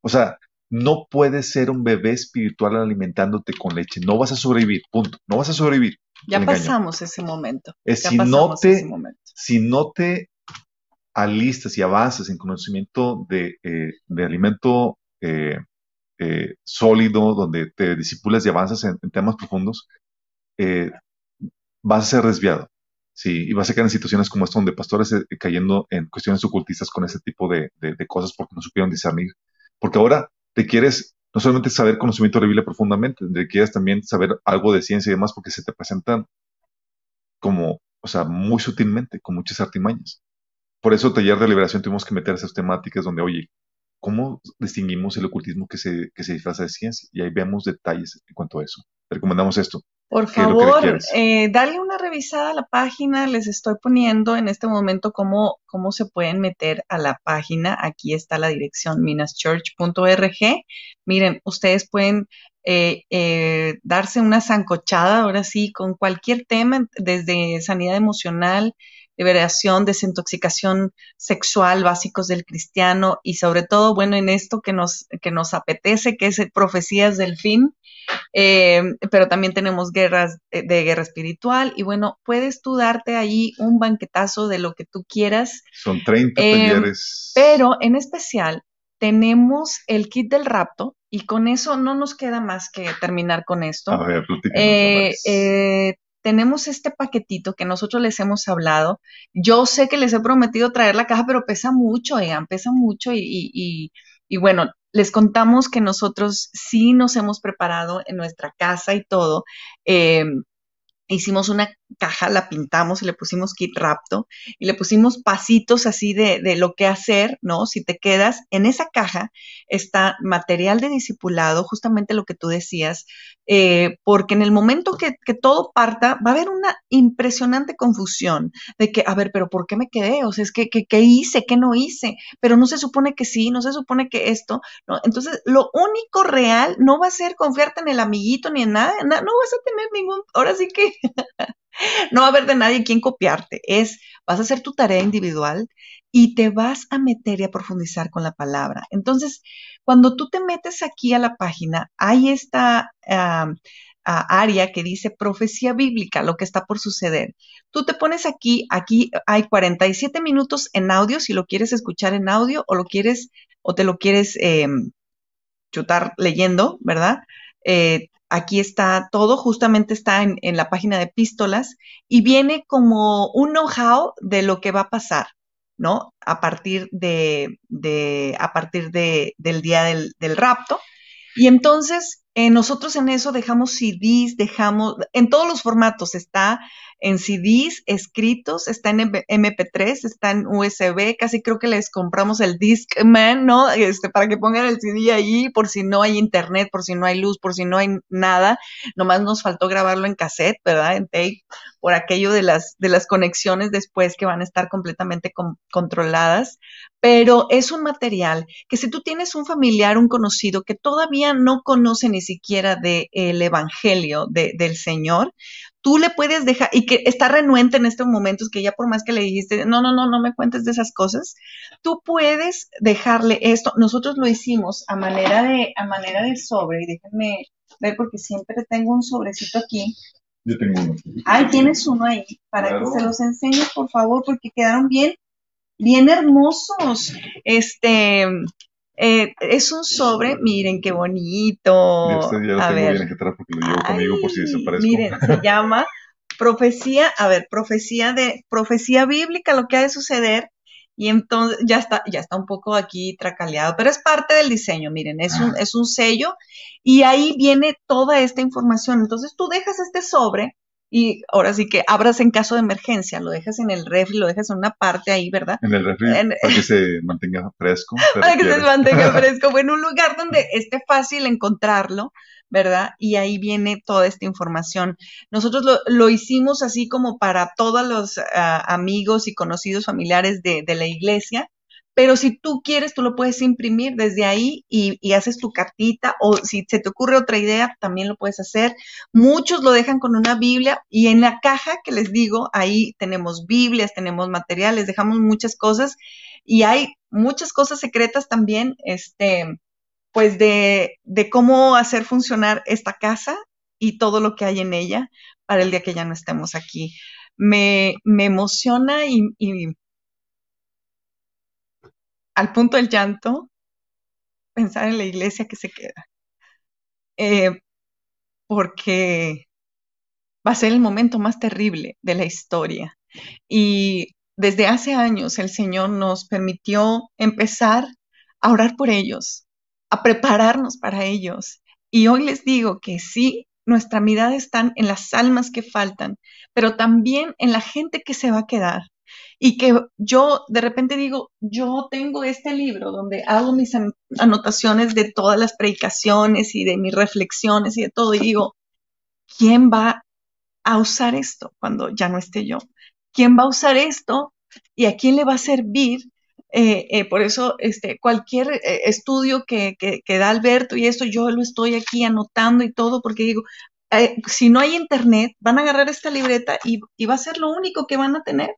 Speaker 3: O sea, no puedes ser un bebé espiritual alimentándote con leche. No vas a sobrevivir, punto. No vas a sobrevivir.
Speaker 2: Ya pasamos ese momento.
Speaker 3: si, no te, si no te alistas y avances en conocimiento de, eh, alimento eh, eh, sólido, donde te disipulas y avanzas en, temas profundos, vas a ser desviado. Sí, y vas a caer en situaciones como esta, donde pastores cayendo en cuestiones ocultistas con ese tipo de, cosas porque no supieron discernir. Porque ahora te quieres no solamente saber conocimiento de la Biblia profundamente, te quieres también saber algo de ciencia y demás porque se te presentan como, o sea, muy sutilmente, con muchas artimañas por eso taller de liberación tuvimos que meter esas temáticas donde, oye, ¿cómo distinguimos el ocultismo que se, que se disfraza de ciencia? Y ahí vemos detalles en cuanto a eso. Te recomendamos esto.
Speaker 2: Por favor, eh, dale una revisada a la página. Les estoy poniendo en este momento cómo, cómo se pueden meter a la página. Aquí está la dirección minaschurch.org. Miren, ustedes pueden eh, eh, darse una zancochada ahora sí con cualquier tema, desde sanidad emocional, liberación, desintoxicación sexual, básicos del cristiano y sobre todo, bueno, en esto que nos, que nos apetece, que es profecías del fin, eh, pero también tenemos guerras de, guerra espiritual y bueno, puedes tú darte ahí un banquetazo de lo que tú quieras.
Speaker 3: Son 30 eh, talleres.
Speaker 2: Pero en especial tenemos el kit del rapto y con eso no nos queda más que terminar con esto.
Speaker 3: A ver,
Speaker 2: eh, tenemos este paquetito que nosotros les hemos hablado. Yo sé que les he prometido traer la caja, pero pesa mucho, oigan, pesa mucho y, bueno, les contamos que nosotros sí nos hemos preparado en nuestra casa y todo. Eh, hicimos una caja, la pintamos y le pusimos kit rapto y le pusimos pasitos así de, de, lo que hacer, ¿no? Si te quedas, en esa caja está material de discipulado, justamente lo que tú decías, eh, porque en el momento que, que, todo parta, va a haber una impresionante confusión de que, a ver, pero ¿por qué me quedé? O sea, es que, ¿qué hice? ¿Qué no hice? Pero no se supone que sí, no se supone que esto, ¿no? Entonces, lo único real no va a ser confiarte en el amiguito ni en nada, no vas a tener ningún, ahora sí que no va a haber de nadie quien copiarte. Es, vas a hacer tu tarea individual y te vas a meter y a profundizar con la palabra. Entonces, cuando tú te metes aquí a la página, hay esta área que dice profecía bíblica, lo que está por suceder. Tú te pones aquí, aquí hay 47 minutos en audio, si lo quieres escuchar en audio o lo quieres, o te lo quieres em, chutar leyendo, ¿verdad? Eh, Aquí está todo, justamente está en, la página de Epístolas y viene como un know-how de lo que va a pasar, ¿no? A partir de, a partir de, del día del, del rapto. Y entonces eh, nosotros en eso dejamos CDs, dejamos, en todos los formatos, está en CDs escritos, está en MP3, está en USB, casi creo que les compramos el Discman, ¿no? Este, para que pongan el CD ahí por si no hay internet, por si no hay luz, por si no hay nada. Nomás nos faltó grabarlo en cassette, ¿verdad? En tape, por aquello de las, de las conexiones después que van a estar completamente controladas. Pero es un material que si tú tienes un familiar, un conocido que todavía no conoce ni siquiera del Evangelio del Señor, tú le puedes dejar, y que está renuente en estos momentos, que ya por más que le dijiste, no, no, no, no me cuentes de esas cosas, tú puedes dejarle esto. Nosotros lo hicimos a manera de, a manera de sobre, y déjenme ver porque siempre tengo un sobrecito aquí.
Speaker 3: Yo tengo uno.
Speaker 2: Ay, tienes uno ahí, para que se los enseñe, por favor, porque quedaron bien, bien hermosos. Este, eh, es un sobre, miren qué bonito.
Speaker 3: Ya lo a tengo ver. bien atrás porque lo llevo conmigo por si desaparezco.
Speaker 2: Miren, se llama profecía, a ver, profecía de profecía bíblica, lo que ha de suceder. Y entonces ya está, ya está un poco aquí tracaleado, pero es parte del diseño, miren, es un, es un sello y ahí viene toda esta información. Entonces tú dejas este sobre y ahora sí que abras en caso de emergencia, lo dejas en el refri, lo dejas en una parte ahí, ¿verdad?
Speaker 3: En el refri para que se mantenga fresco.
Speaker 2: Para que se mantenga fresco, en un lugar donde esté fácil encontrarlo, ¿verdad? Y ahí viene toda esta información. Nosotros lo, hicimos así como para todos los ah, amigos y conocidos familiares de, de la iglesia, pero si tú quieres, tú lo puedes imprimir desde ahí y, haces tu cartita o si se te ocurre otra idea, también lo puedes hacer. Muchos lo dejan con una Biblia y en la caja que les digo, ahí tenemos Biblias, tenemos materiales, dejamos muchas cosas y hay muchas cosas secretas también, este, pues de, de cómo hacer funcionar esta casa y todo lo que hay en ella para el día que ya no estemos aquí. Me, me emociona y, y al punto del llanto, pensar en la iglesia que se queda. Eh, porque va a ser el momento más terrible de la historia. Y desde hace años el Señor nos permitió empezar a orar por ellos, a prepararnos para ellos. Y hoy les digo que sí, nuestra mirada está en las almas que faltan, pero también en la gente que se va a quedar y que yo de repente digo, yo tengo este libro donde hago mis anotaciones de todas las predicaciones y de mis reflexiones y de todo, y digo, ¿quién va a usar esto cuando ya no esté yo? ¿Quién va a usar esto y a quién le va a servir? Eh, eh, por eso, este, cualquier eh, estudio que, que, da Alberto y esto, yo lo estoy aquí anotando y todo, porque digo, si no hay internet, van a agarrar esta libreta y, y va a ser lo único que van a tener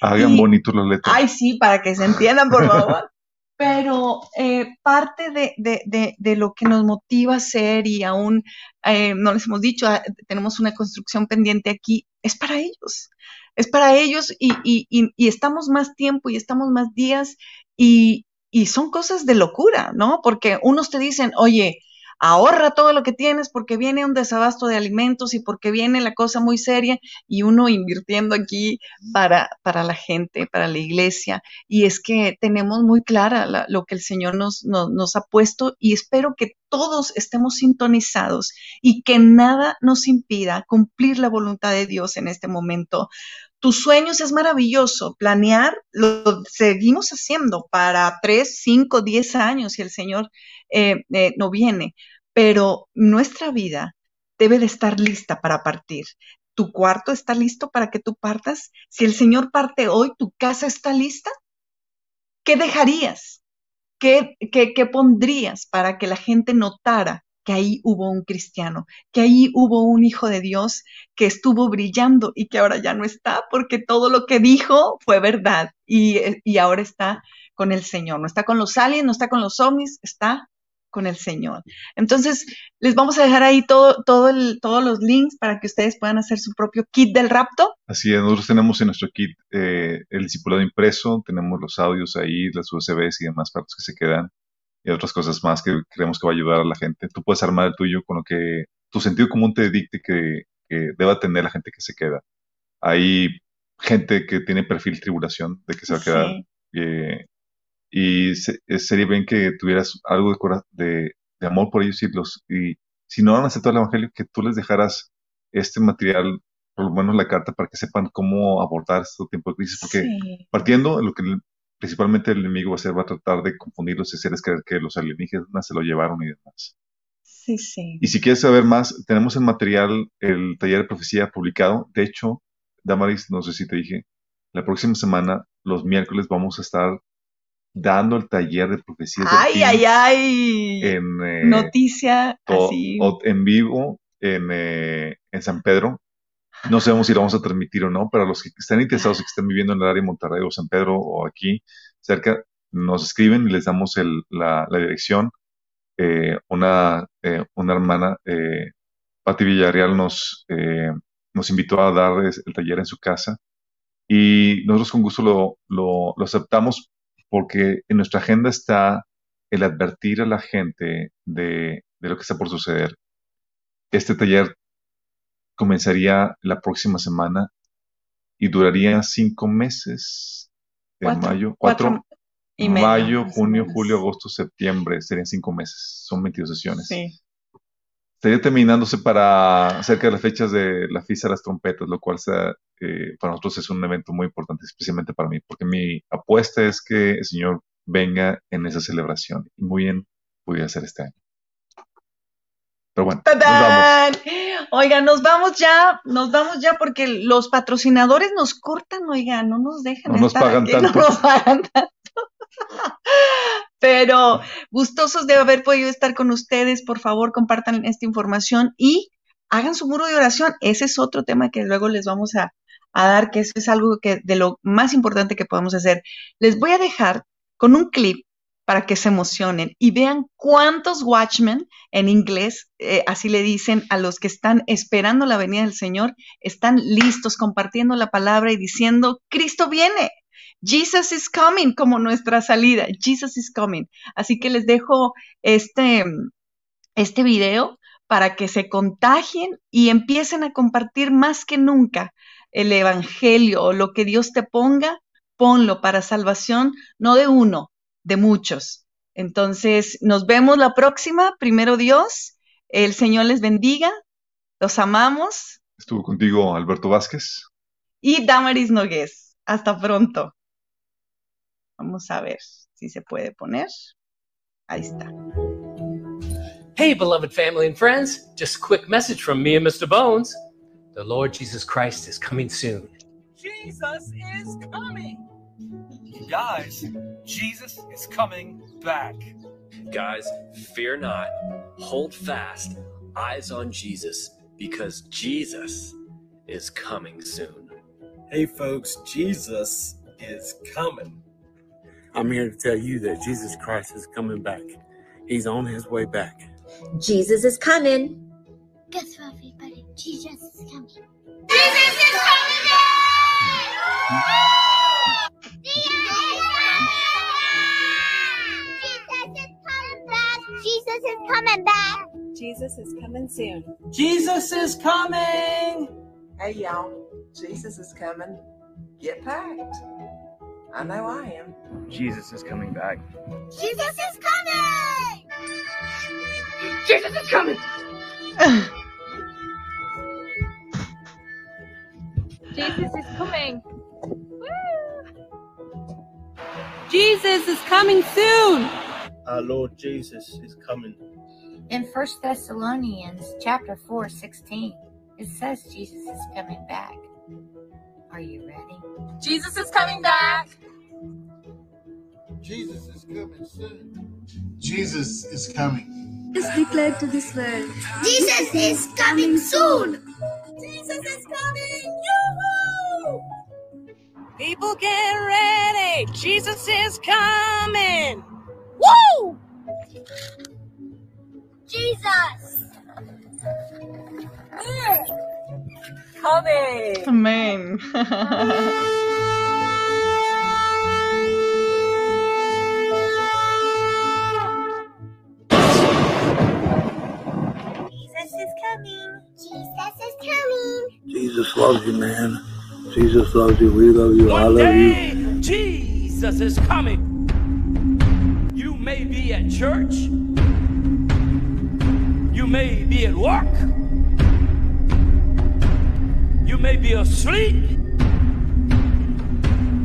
Speaker 3: Hagan bonitos los letras.
Speaker 2: Ay, sí, para que se entiendan, por favor. Pero eh, parte de, de, de, lo que nos motiva a ser y aún eh, no les hemos dicho, ah, tenemos una construcción pendiente aquí, es para ellos. Es para ellos y, y, y, y estamos más tiempo y estamos más días y, y son cosas de locura, ¿no? Porque unos te dicen, oye, ahorra todo lo que tienes porque viene un desabasto de alimentos y porque viene la cosa muy seria y uno invirtiendo aquí para, para la gente, para la iglesia. Y es que tenemos muy clara lo que el Señor nos, nos, ha puesto y espero que todos estemos sintonizados y que nada nos impida cumplir la voluntad de Dios en este momento, tus sueños es maravilloso. Planear lo seguimos haciendo para tres, cinco, diez años si el Señor eh, eh, no viene. Pero nuestra vida debe de estar lista para partir. ¿Tu cuarto está listo para que tú partas? Si el Señor parte hoy, ¿tu casa está lista? ¿Qué dejarías? ¿Qué, qué, qué pondrías para que la gente notara que ahí hubo un cristiano, que ahí hubo un hijo de Dios que estuvo brillando y que ahora ya no está porque todo lo que dijo fue verdad y, y ahora está con el Señor, no está con los aliens, no está con los ovnis, está con el Señor. Entonces, les vamos a dejar ahí todo, todo el, todos los links para que ustedes puedan hacer su propio kit del rapto.
Speaker 3: Así es, nosotros tenemos en nuestro kit eh, el discipulado impreso, tenemos los audios ahí, las USBs y demás partes que se quedan y otras cosas más que creemos que va a ayudar a la gente. Tú puedes armar el tuyo con lo que tu sentido común te dicte que, deba tener la gente que se queda. Hay gente que tiene perfil tribulación de que se va a quedar. Eh, y sería bien que tuvieras algo de, de, amor por ellos y, los, y si no han aceptado el Evangelio, que tú les dejaras este material, por lo menos la carta, para que sepan cómo abordar este tiempo de crisis. Porque partiendo de lo que principalmente el enemigo va a ser, va a tratar de confundirlos y hacerles creer que los alienígenas se lo llevaron y demás.
Speaker 2: Sí, sí.
Speaker 3: Y si quieres saber más, tenemos el material, el taller de profecía publicado. De hecho, Damaris, no sé si te dije, la próxima semana, los miércoles, vamos a estar dando el taller de profecía.
Speaker 2: ¡Ay, ay, ay!
Speaker 3: En, eh,
Speaker 2: Noticia así.
Speaker 3: en vivo en, eh, en San Pedro, no sabemos si lo vamos a transmitir o no, pero los que están interesados y que están viviendo en el área de Monterrey o San Pedro o aquí cerca, nos escriben y les damos la, dirección. Eh, una, eh, una hermana, Pati Villarreal, nos, eh, nos invitó a dar el taller en su casa y nosotros con gusto lo, lo, lo aceptamos porque en nuestra agenda está el advertir a la gente de, de lo que está por suceder. Este taller comenzaría la próxima semana y duraría cinco meses. En mayo, cuatro, y mayo, junio, julio, agosto, septiembre, serían cinco meses, son 22 sesiones. Sí. Estaría terminándose para cerca de las fechas de la fiesta de las trompetas, lo cual eh, para nosotros es un evento muy importante, especialmente para mí, porque mi apuesta es que el Señor venga en esa celebración y muy bien pudiera ser este año. Pero bueno, nos vamos.
Speaker 2: Oiga, nos vamos ya, nos vamos ya porque los patrocinadores nos cortan, oiga, no nos dejan.
Speaker 3: No nos pagan tanto.
Speaker 2: No nos pagan tanto. Pero gustosos de haber podido estar con ustedes. Por favor, compartan esta información y hagan su muro de oración. Ese es otro tema que luego les vamos a, dar, que eso es algo que de lo más importante que podemos hacer. Les voy a dejar con un clip para que se emocionen y vean cuántos watchmen en inglés, eh, así le dicen a los que están esperando la venida del Señor, están listos compartiendo la palabra y diciendo, Cristo viene. Jesus is coming como nuestra salida. Jesus is coming. Así que les dejo este, este video para que se contagien y empiecen a compartir más que nunca el Evangelio o lo que Dios te ponga, ponlo para salvación, no de uno, de muchos. Entonces, nos vemos la próxima. Primero Dios, el Señor les bendiga. Los amamos.
Speaker 3: Estuvo contigo Alberto Vázquez.
Speaker 2: Y Damaris Nogués. Hasta pronto. Vamos a ver si se puede poner. Ahí está.
Speaker 4: Hey, beloved family and friends. Just a quick message from me and Mr. Bones. The Lord Jesus Christ is coming soon.
Speaker 5: Jesus is coming. Guys, Jesus is coming back.
Speaker 6: Guys, fear not. Hold fast. Eyes on Jesus because Jesus is coming soon.
Speaker 7: Hey, folks, Jesus is coming.
Speaker 8: I'm here to tell you that Jesus Christ is coming back. He's on his way back.
Speaker 9: Jesus is coming.
Speaker 10: Guess what, everybody? Jesus is coming.
Speaker 11: Jesus is coming back!
Speaker 10: Jesus is coming Jesus is coming back.
Speaker 12: Jesus is coming back. Jesus is coming soon.
Speaker 13: Jesus is coming!
Speaker 14: Hey, y'all. Jesus is coming. Get packed. I know I am.
Speaker 15: Jesus is coming back.
Speaker 10: Jesus is coming!
Speaker 11: Jesus is coming!
Speaker 16: Jesus is coming. Woo! Jesus is coming soon.
Speaker 17: Our Lord Jesus is coming.
Speaker 18: In 1 Thessalonians chapter 4, 16, it says Jesus is coming back. Are you ready?
Speaker 16: Jesus is coming back.
Speaker 19: Jesus is coming soon. Jesus is coming.
Speaker 20: Is declared to this world.
Speaker 10: Jesus is coming soon.
Speaker 11: Jesus is coming. Yoo-hoo!
Speaker 16: People get ready. Jesus is coming.
Speaker 10: Woo! Jesus.
Speaker 16: Coming.
Speaker 2: Amen.
Speaker 10: Jesus is coming. Jesus is coming.
Speaker 8: Jesus loves you, man. Jesus loves you. We love you. I
Speaker 4: One
Speaker 8: love
Speaker 4: day,
Speaker 8: you.
Speaker 4: Jesus is coming. You may be at church. You may be at work. You may be asleep.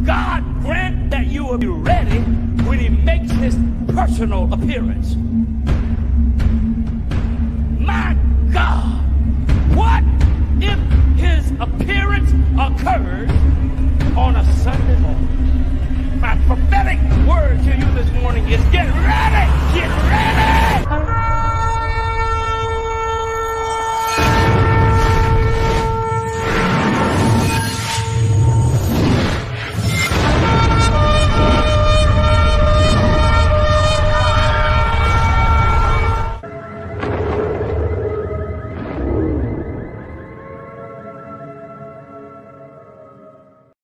Speaker 4: God grant that you will be ready when he makes his personal appearance. My God, what if his appearance occurs on a Sunday morning? My prophetic word to you this morning is get ready, get ready.